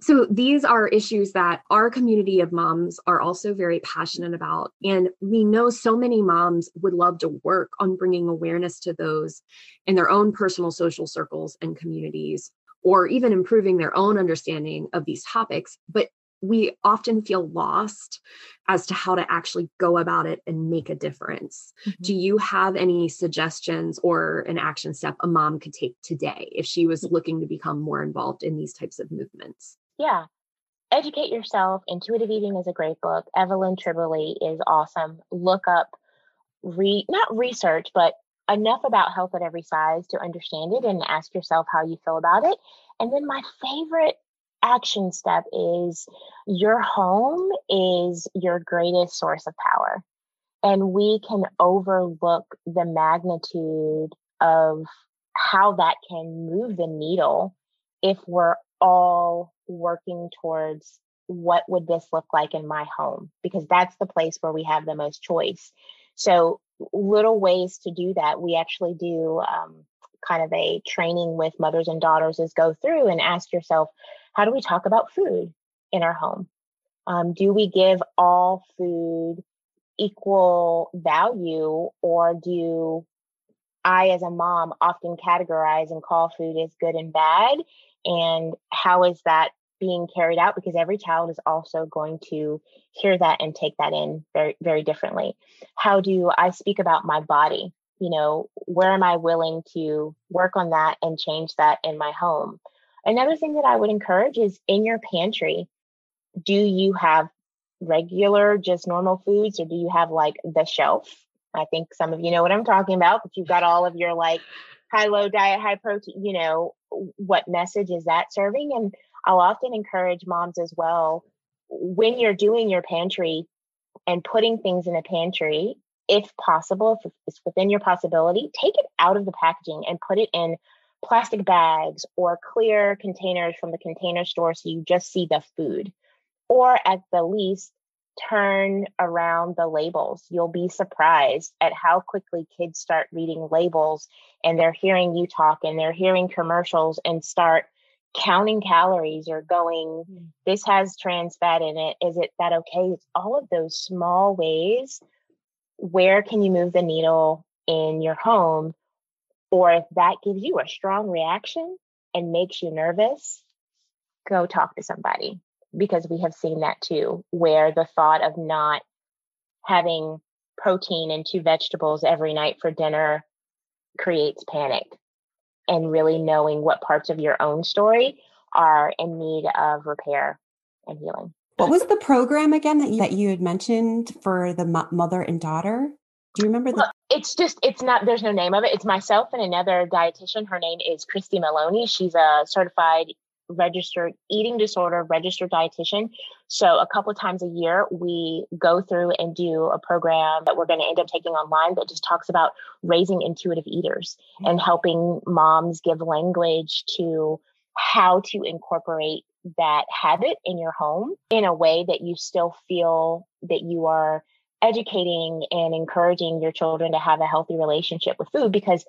So these are issues that our community of moms are also very passionate about. And we know so many moms would love to work on bringing awareness to those in their own personal social circles and communities, or even improving their own understanding of these topics. But we often feel lost as to how to actually go about it and make a difference. Mm-hmm. Do you have any suggestions or an action step a mom could take today if she was looking to become more involved in these types of movements? Yeah. Educate yourself. Intuitive Eating is a great book. Evelyn Tribole is awesome. Look up, re not research, but enough about health at every size to understand it and ask yourself how you feel about it. And then my favorite action step is your home is your greatest source of power. And we can overlook the magnitude of how that can move the needle if we're all working towards what would this look like in my home because that's the place where we have the most choice so little ways to do that. We actually do um, kind of a training with mothers and daughters is go through and ask yourself, how do we talk about food in our home? Um, do we give all food equal value or do I, as a mom, often categorize and call food as good and bad? And how is that being carried out? Because every child is also going to hear that and take that in very, very differently. How do I speak about my body? You know, where am I willing to work on that and change that in my home? Another thing that I would encourage is in your pantry, do you have regular, just normal foods, or do you have like the shelf? I think some of you know what I'm talking about, but you've got all of your like high low diet, high protein, you know, what message is that serving? And I'll often encourage moms as well when you're doing your pantry and putting things in a pantry, if possible, if it's within your possibility, take it out of the packaging and put it in plastic bags or clear containers from the container store so you just see the food. Or at the least, turn around the labels. You'll be surprised at how quickly kids start reading labels and they're hearing you talk and they're hearing commercials and start counting calories or going, mm. this has trans fat in it. Is it that okay? It's all of those small ways. Where can you move the needle in your home? Or if that gives you a strong reaction and makes you nervous, go talk to somebody because we have seen that too, where the thought of not having protein and two vegetables every night for dinner creates panic. And really knowing what parts of your own story are in need of repair and healing. What was the program again that you, that you had mentioned for the mother and daughter? Do you remember the? Well, it's just it's not. There's no name of it. It's myself and another dietitian. Her name is Christy Maloney. She's a certified registered eating disorder registered dietitian. So a couple of times a year, we go through and do a program that we're going to end up taking online that just talks about raising intuitive eaters mm-hmm. and helping moms give language to how to incorporate that habit in your home in a way that you still feel that you are educating and encouraging your children to have a healthy relationship with food because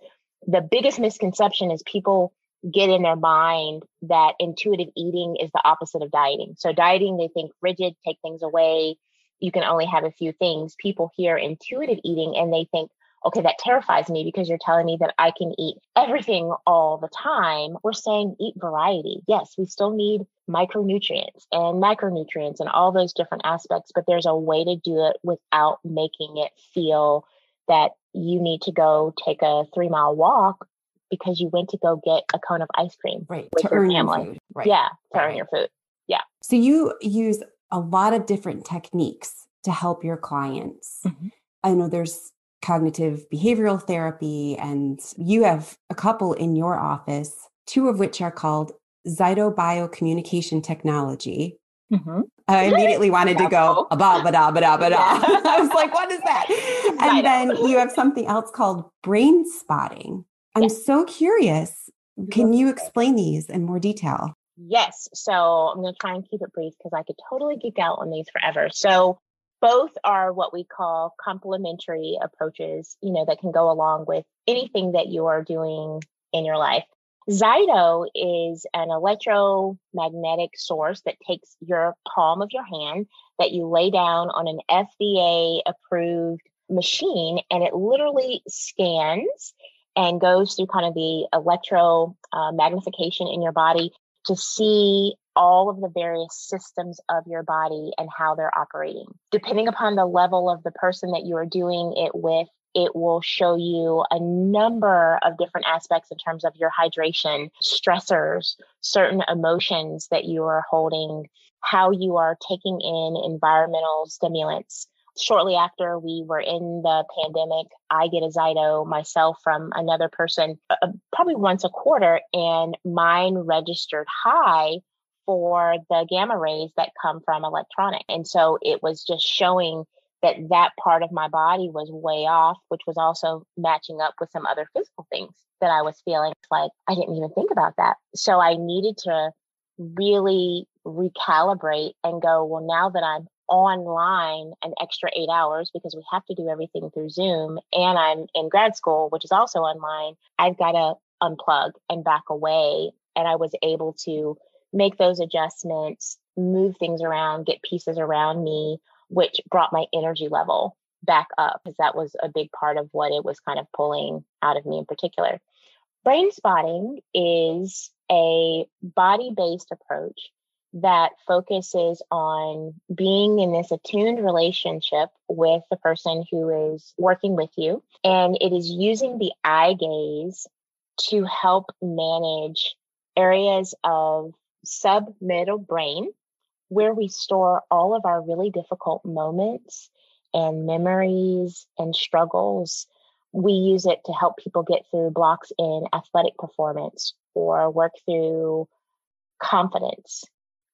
the biggest misconception is people get in their mind that intuitive eating is the opposite of dieting. So dieting, they think rigid, take things away. You can only have a few things. People hear intuitive eating and they think, okay, that terrifies me because you're telling me that I can eat everything all the time. We're saying eat variety. Yes, we still need micronutrients and macronutrients and all those different aspects, but there's a way to do it without making it feel that you need to go take a three mile walk because you went to go get a cone of ice cream right with to your family. Your right. Yeah, to right. earn your food. Yeah. So you use a lot of different techniques to help your clients. Mm-hmm. I know there's cognitive behavioral therapy, and you have a couple in your office, two of which are called Zyto Biocommunication Technology. Mm-hmm. I immediately wanted to go ba ba da ba da ba da. I was like, what is that? And then you have something else called brain spotting. I'm yes. so curious. Can you explain these in more detail? Yes. So I'm going to try and keep it brief because I could totally geek out on these forever. So both are what we call complementary approaches, you know, that can go along with anything that you are doing in your life. Zyto is an electromagnetic source that takes your palm of your hand that you lay down on an FDA approved machine and it literally scans and goes through kind of the electro uh, magnification in your body to see all of the various systems of your body and how they're operating. Depending upon the level of the person that you are doing it with, it will show you a number of different aspects in terms of your hydration, stressors, certain emotions that you are holding, how you are taking in environmental stimulants, shortly after we were in the pandemic, I get a Zyto myself from another person, uh, probably once a quarter, and mine registered high for the gamma rays that come from electronic. And so it was just showing that that part of my body was way off, which was also matching up with some other physical things that I was feeling like I didn't even think about that. So I needed to really recalibrate and go, well, now that I'm online an extra eight hours because we have to do everything through Zoom and I'm in grad school, which is also online, I've got to unplug and back away. And I was able to make those adjustments, move things around, get pieces around me, which brought my energy level back up because that was a big part of what it was kind of pulling out of me in particular. Brain spotting is a body based approach that focuses on being in this attuned relationship with the person who is working with you. And it is using the eye gaze to help manage areas of submiddle brain where we store all of our really difficult moments and memories and struggles. We use it to help people get through blocks in athletic performance or work through confidence,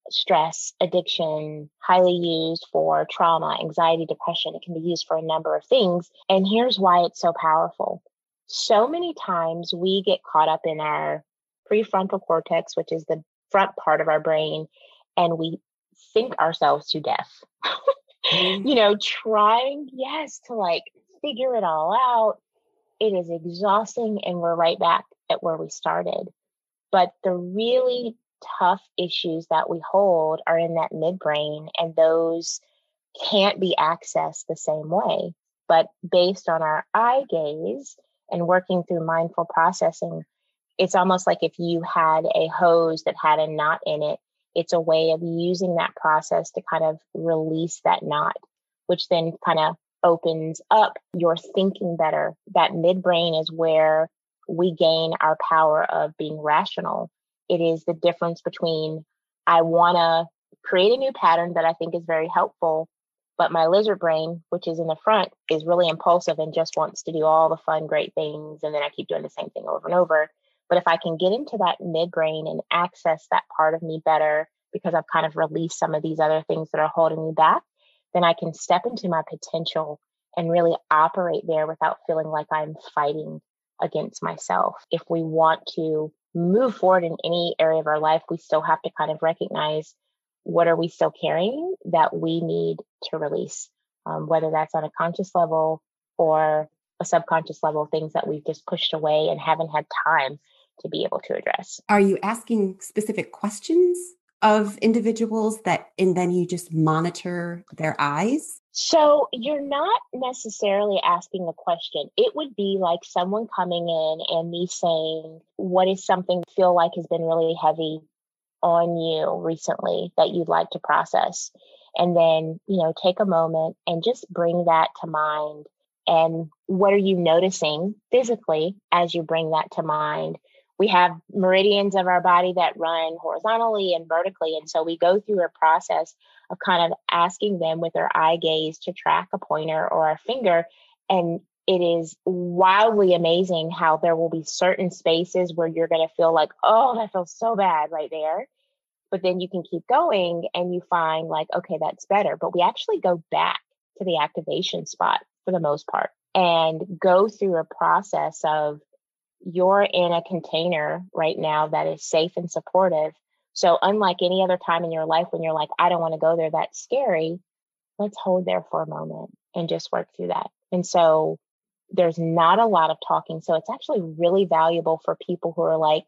stress, addiction, highly used for trauma, anxiety, depression. It can be used for a number of things. And here's why it's so powerful. So many times we get caught up in our prefrontal cortex, which is the front part of our brain, and we think ourselves to death. mm-hmm. You know, trying, yes, to like figure it all out. It is exhausting, and we're right back at where we started. But the really tough issues that we hold are in that midbrain, and those can't be accessed the same way. But based on our eye gaze and working through mindful processing, it's almost like if you had a hose that had a knot in it, it's a way of using that process to kind of release that knot, which then kind of opens up your thinking better. That midbrain is where we gain our power of being rational. It is the difference between I want to create a new pattern that I think is very helpful, but my lizard brain, which is in the front, is really impulsive and just wants to do all the fun, great things. And then I keep doing the same thing over and over. But if I can get into that midbrain and access that part of me better because I've kind of released some of these other things that are holding me back, then I can step into my potential and really operate there without feeling like I'm fighting against myself. If we want to move forward in any area of our life, we still have to kind of recognize what are we still carrying that we need to release, um, whether that's on a conscious level or a subconscious level, things that we've just pushed away and haven't had time to be able to address. Are you asking specific questions of individuals that, and then you just monitor their eyes? So you're not necessarily asking a question. It would be like someone coming in and me saying, What is something you feel like has been really heavy on you recently that you'd like to process? And then, you know, take a moment and just bring that to mind. And what are you noticing physically as you bring that to mind? we have meridians of our body that run horizontally and vertically. And so we go through a process of kind of asking them with their eye gaze to track a pointer or a finger. And it is wildly amazing how there will be certain spaces where you're going to feel like, oh, that feels so bad right there. But then you can keep going and you find like, okay, that's better. But we actually go back to the activation spot for the most part and go through a process of you're in a container right now that is safe and supportive. So, unlike any other time in your life when you're like, I don't want to go there, that's scary, let's hold there for a moment and just work through that. And so, there's not a lot of talking. So, it's actually really valuable for people who are like,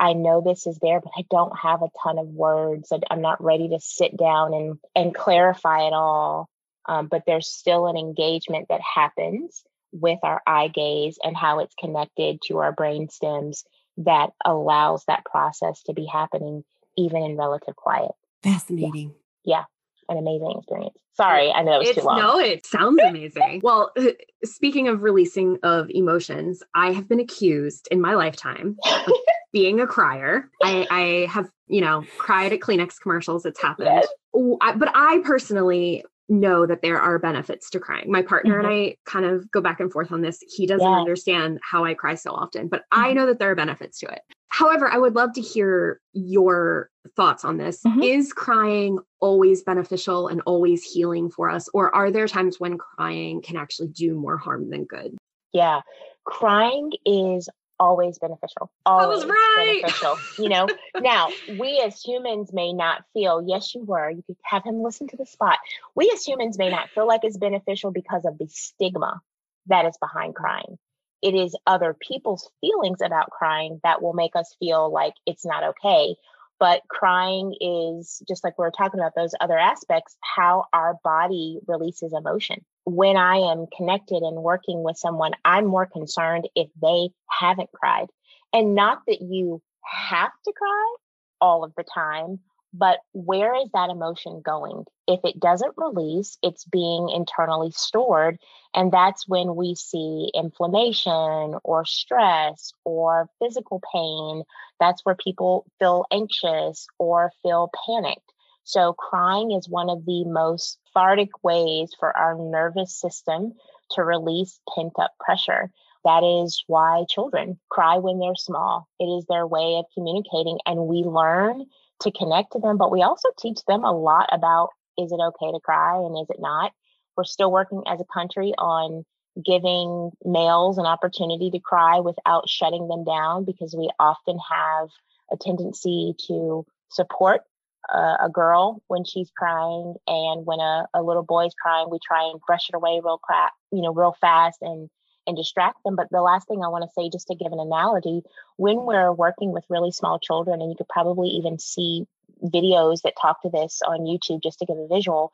I know this is there, but I don't have a ton of words. I'm not ready to sit down and, and clarify it all. Um, but there's still an engagement that happens with our eye gaze and how it's connected to our brain stems that allows that process to be happening even in relative quiet. Fascinating. Yeah. yeah. An amazing experience. Sorry, I know it was it's, too long. No, it sounds amazing. well, uh, speaking of releasing of emotions, I have been accused in my lifetime of being a crier. I, I have, you know, cried at Kleenex commercials. It's happened. Yes. But I personally know that there are benefits to crying. My partner mm-hmm. and I kind of go back and forth on this. He doesn't yeah. understand how I cry so often, but mm-hmm. I know that there are benefits to it. However, I would love to hear your thoughts on this. Mm-hmm. Is crying always beneficial and always healing for us? Or are there times when crying can actually do more harm than good? Yeah, crying is always beneficial. Always right. beneficial. You know, now we as humans may not feel, yes, you were. You could have him listen to the spot. We as humans may not feel like it's beneficial because of the stigma that is behind crying. It is other people's feelings about crying that will make us feel like it's not okay. But crying is just like we are talking about those other aspects, how our body releases emotion when I am connected and working with someone, I'm more concerned if they haven't cried. And not that you have to cry all of the time, but where is that emotion going? If it doesn't release, it's being internally stored. And that's when we see inflammation or stress or physical pain. That's where people feel anxious or feel panicked. So, crying is one of the most cathartic ways for our nervous system to release pent up pressure. That is why children cry when they're small. It is their way of communicating, and we learn to connect to them, but we also teach them a lot about is it okay to cry and is it not? We're still working as a country on giving males an opportunity to cry without shutting them down because we often have a tendency to support a, a girl when she's crying and when a, a little boy's crying we try and brush it away real crap you know real fast and and distract them. But the last thing i want to say just to give an analogy when we're working with really small children and you could probably even see videos that talk to this on youtube just to give a visual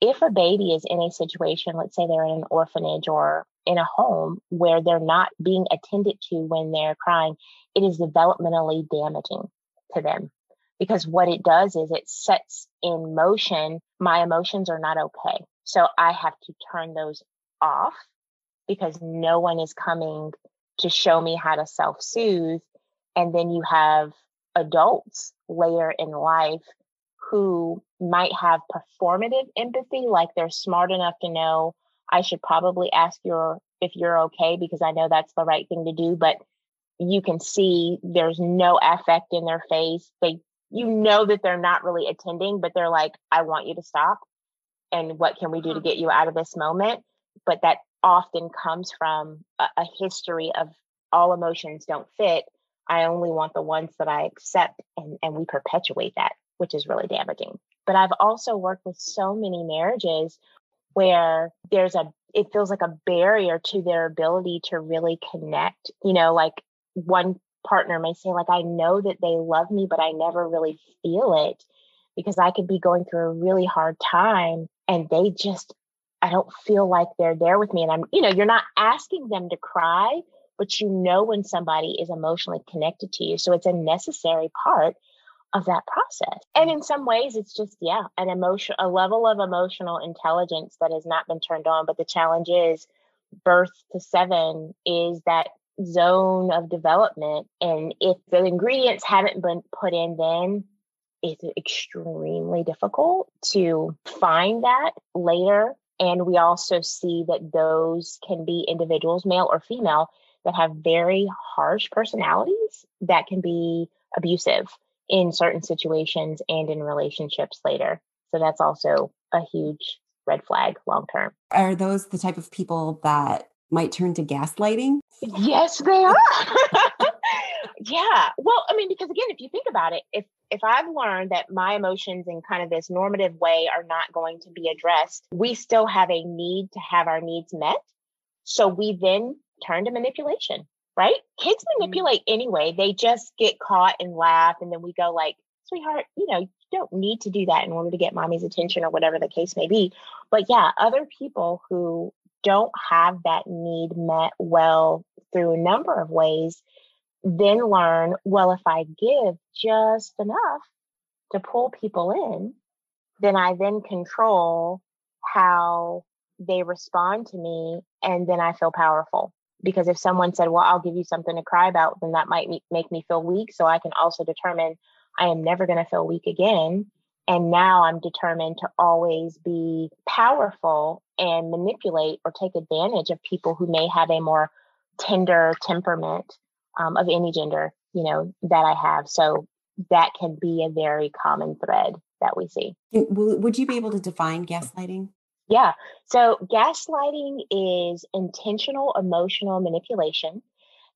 if a baby is in a situation let's say they're in an orphanage or in a home where they're not being attended to when they're crying it is developmentally damaging to them because what it does is it sets in motion my emotions are not okay. So I have to turn those off because no one is coming to show me how to self soothe. And then you have adults later in life who might have performative empathy, like they're smart enough to know I should probably ask your if you're okay because I know that's the right thing to do, but you can see there's no affect in their face. They you know that they're not really attending, but they're like, I want you to stop. And what can we do to mm-hmm. get you out of this moment? But that often comes from a, a history of all emotions don't fit. I only want the ones that I accept, and, and we perpetuate that, which is really damaging. But I've also worked with so many marriages where there's a it feels like a barrier to their ability to really connect. You know, like one partner may say like i know that they love me but i never really feel it because i could be going through a really hard time and they just i don't feel like they're there with me. And i'm you know you're not asking them to cry but you know when somebody is emotionally connected to you. So it's a necessary part of that process. And mm. in some ways it's just yeah an emotion a level of emotional intelligence that has not been turned on. But the challenge is birth to seven is that zone of development. And if the ingredients haven't been put in, then it's extremely difficult to find that later. And we also see that those can be individuals, male or female, that have very harsh personalities that can be abusive in certain situations and in relationships later. So that's also a huge red flag long term. Are those the type of people that might turn to gaslighting? Yes, they are. yeah. Well, I mean, because again, if you think about it, if if I've learned that my emotions in kind of this normative way are not going to be addressed, we still have a need to have our needs met. So we then turn to manipulation, right? Kids mm-hmm. manipulate anyway. They just get caught and laugh and then we go like, "Sweetheart, you know, you don't need to do that in order to get mommy's attention or whatever the case may be." But yeah, other people who don't have that need met well through a number of ways, then learn, well, if I give just enough to pull people in, then I then control how they respond to me and then I feel powerful. Because if someone said, Well, I'll give you something to cry about, then that might make me feel weak. So I can also determine I am never going to feel weak again. And now I'm determined to always be powerful and manipulate or take advantage of people who may have a more tender temperament um, of any gender, you know, that I have. So that can be a very common thread that we see. Would you be able to define gaslighting? Yeah. So gaslighting is intentional emotional manipulation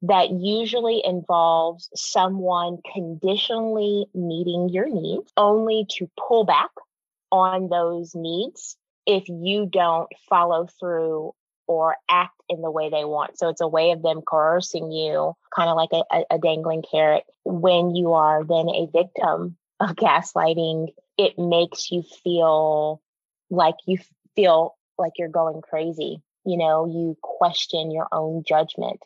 that usually involves someone conditionally meeting your needs only to pull back on those needs if you don't follow through or act in the way they want. So it's a way of them coercing you, kind of like a, a, dangling carrot. When you are then a victim of gaslighting, it makes you feel like you feel like you're going crazy. You know, you question your own judgment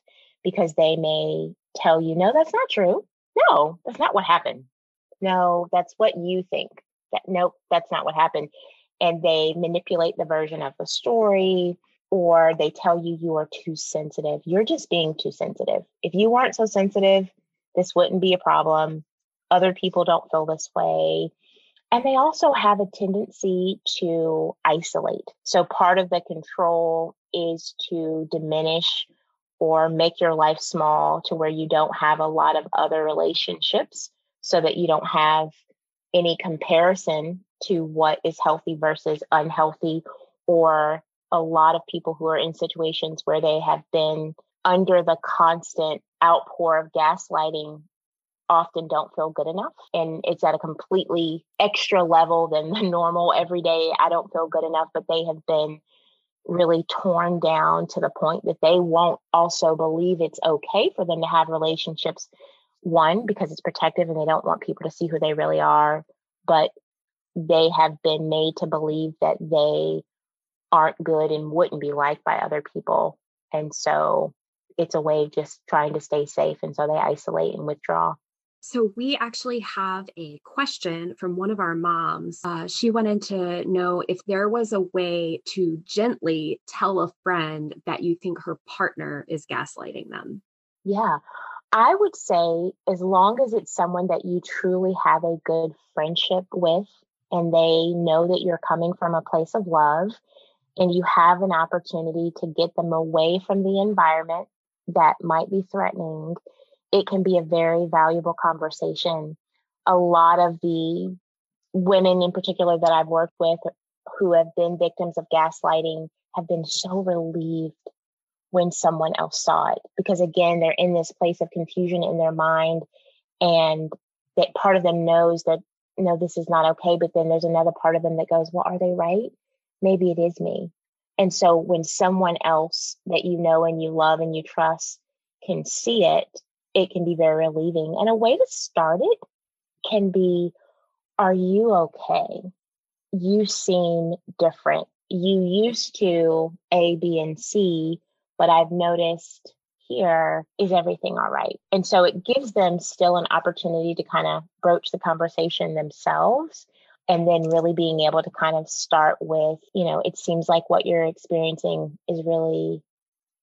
because they may tell you, no, that's not true. No, that's not what happened. No, that's what you think. That nope, that's not what happened. And they manipulate the version of the story or they tell you you are too sensitive. You're just being too sensitive. If you weren't so sensitive, this wouldn't be a problem. Other people don't feel this way. And they also have a tendency to isolate. So part of the control is to diminish or make your life small to where you don't have a lot of other relationships so that you don't have any comparison to what is healthy versus unhealthy or a lot of people who are in situations where they have been under the constant outpour of gaslighting often don't feel good enough. And it's at a completely extra level than the normal everyday i don't feel good enough but they have been really torn down to the point that they won't also believe it's okay for them to have relationships one because it's protective and they don't want people to see who they really are but they have been made to believe that they aren't good and wouldn't be liked by other people. And so it's a way of just trying to stay safe and so they isolate and withdraw so, we actually have a question from one of our moms. Uh, she wanted to know if there was a way to gently tell a friend that you think her partner is gaslighting them. Yeah, I would say as long as it's someone that you truly have a good friendship with and they know that you're coming from a place of love and you have an opportunity to get them away from the environment that might be threatening it can be a very valuable conversation. A lot of the women in particular that I've worked with who have been victims of gaslighting have been so relieved when someone else saw it because again they're in this place of confusion in their mind and that part of them knows that no this is not okay but then there's another part of them that goes well are they right maybe it is me and so when someone else that you know and you love and you trust can see it it can be very relieving. And a way to start it can be Are you okay? You seem different. You used to A, B, and C, but I've noticed here is everything all right? And so it gives them still an opportunity to kind of broach the conversation themselves. And then really being able to kind of start with, you know, it seems like what you're experiencing is really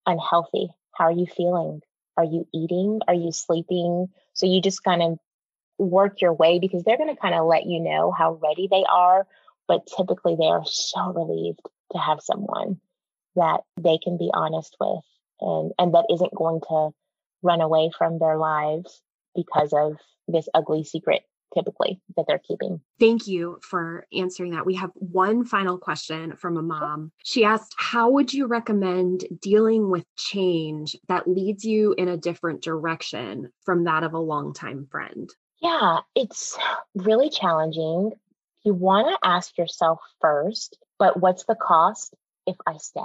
unhealthy. How are you feeling? Are you eating? Are you sleeping? So you just kind of work your way because they're going to kind of let you know how ready they are. But typically, they are so relieved to have someone that they can be honest with and, and that isn't going to run away from their lives because of this ugly secret typically that they're keeping. Thank you for answering that. We have one final question from a mom. She asked, How would you recommend dealing with change that leads you in a different direction from that of a longtime friend? Yeah, it's really challenging. You want to ask yourself first, but what's the cost if I stay?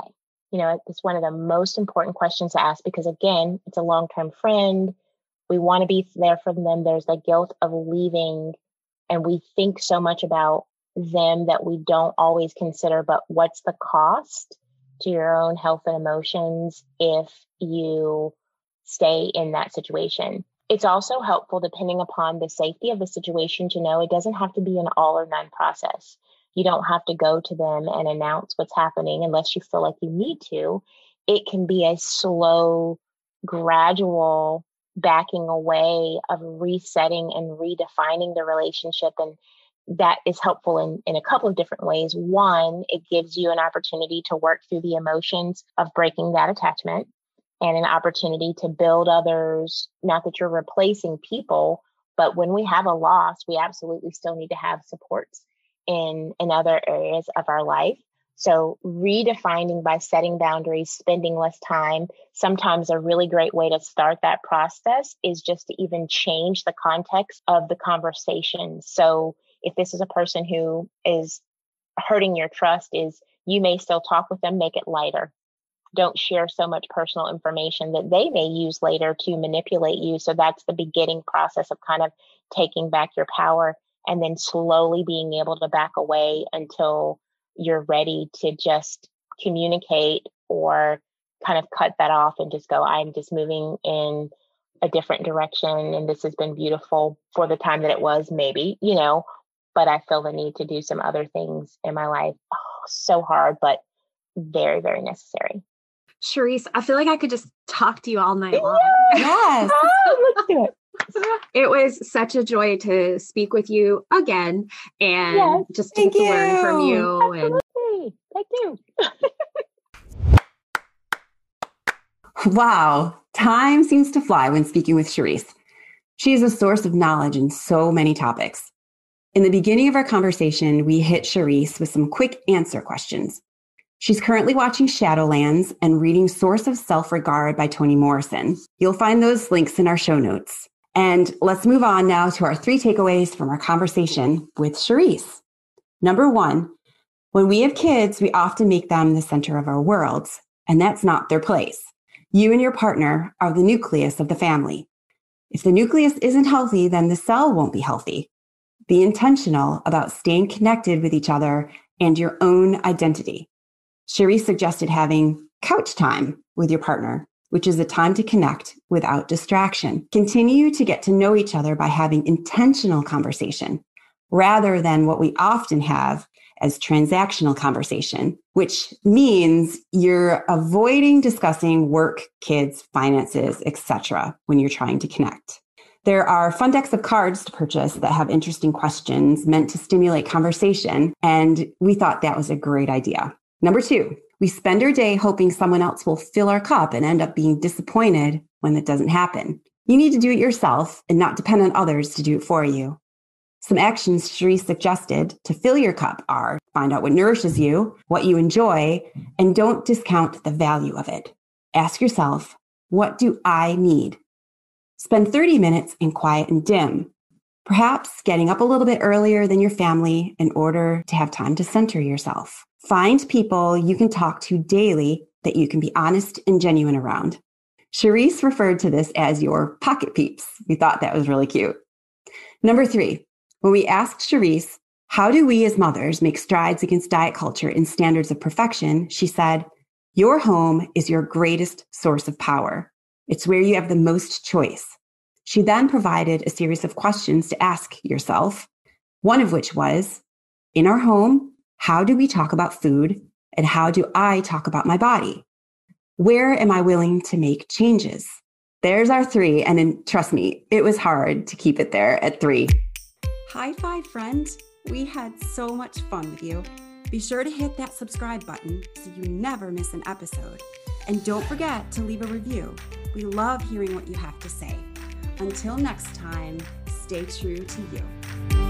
You know, it's one of the most important questions to ask because, again, it's a long term friend we want to be there for them. There's the guilt of leaving, and we think so much about them that we don't always consider, but what's the cost to your own health and emotions if you stay in that situation? It's also helpful, depending upon the safety of the situation, to know it doesn't have to be an all or none process. You don't have to go to them and announce what's happening unless you feel like you need to. It can be a slow, gradual backing away of resetting and redefining the relationship and that is helpful in, in a couple of different ways. One, it gives you an opportunity to work through the emotions of breaking that attachment and an opportunity to build others. Not that you're replacing people, but when we have a loss, we absolutely still need to have supports in, in other areas of our life. So, redefining by setting boundaries, spending less time, sometimes a really great way to start that process is just to even change the context of the conversation. So, if this is a person who is hurting your trust, is you may still talk with them, make it lighter. Don't share so much personal information that they may use later to manipulate you. So, that's the beginning process of kind of taking back your power and then slowly being able to back away until you're ready to just communicate or kind of cut that off and just go, I'm just moving in a different direction. And this has been beautiful for the time that it was, maybe, you know, but I feel the need to do some other things in my life. Oh, so hard, but very, very necessary. Cherise, I feel like I could just talk to you all night long. Yes. Let's do it. It was such a joy to speak with you again and yes, just to, to learn from you. Absolutely. And... Thank you. wow. Time seems to fly when speaking with Cherise. She is a source of knowledge in so many topics. In the beginning of our conversation, we hit Cherise with some quick answer questions. She's currently watching Shadowlands and reading Source of Self Regard by Toni Morrison. You'll find those links in our show notes. And let's move on now to our three takeaways from our conversation with Cherise. Number one, when we have kids, we often make them the center of our worlds, and that's not their place. You and your partner are the nucleus of the family. If the nucleus isn't healthy, then the cell won't be healthy. Be intentional about staying connected with each other and your own identity. Cherise suggested having couch time with your partner which is a time to connect without distraction. Continue to get to know each other by having intentional conversation rather than what we often have as transactional conversation, which means you're avoiding discussing work, kids, finances, etc. when you're trying to connect. There are fun decks of cards to purchase that have interesting questions meant to stimulate conversation, and we thought that was a great idea. Number two, we spend our day hoping someone else will fill our cup and end up being disappointed when it doesn't happen. You need to do it yourself and not depend on others to do it for you. Some actions Cherise suggested to fill your cup are find out what nourishes you, what you enjoy, and don't discount the value of it. Ask yourself, what do I need? Spend 30 minutes in quiet and dim, perhaps getting up a little bit earlier than your family in order to have time to center yourself. Find people you can talk to daily that you can be honest and genuine around. Cherise referred to this as your pocket peeps. We thought that was really cute. Number three, when we asked Cherise, how do we as mothers make strides against diet culture and standards of perfection? She said, your home is your greatest source of power. It's where you have the most choice. She then provided a series of questions to ask yourself, one of which was, in our home, how do we talk about food? And how do I talk about my body? Where am I willing to make changes? There's our three. And trust me, it was hard to keep it there at three. High five, friends. We had so much fun with you. Be sure to hit that subscribe button so you never miss an episode. And don't forget to leave a review. We love hearing what you have to say. Until next time, stay true to you.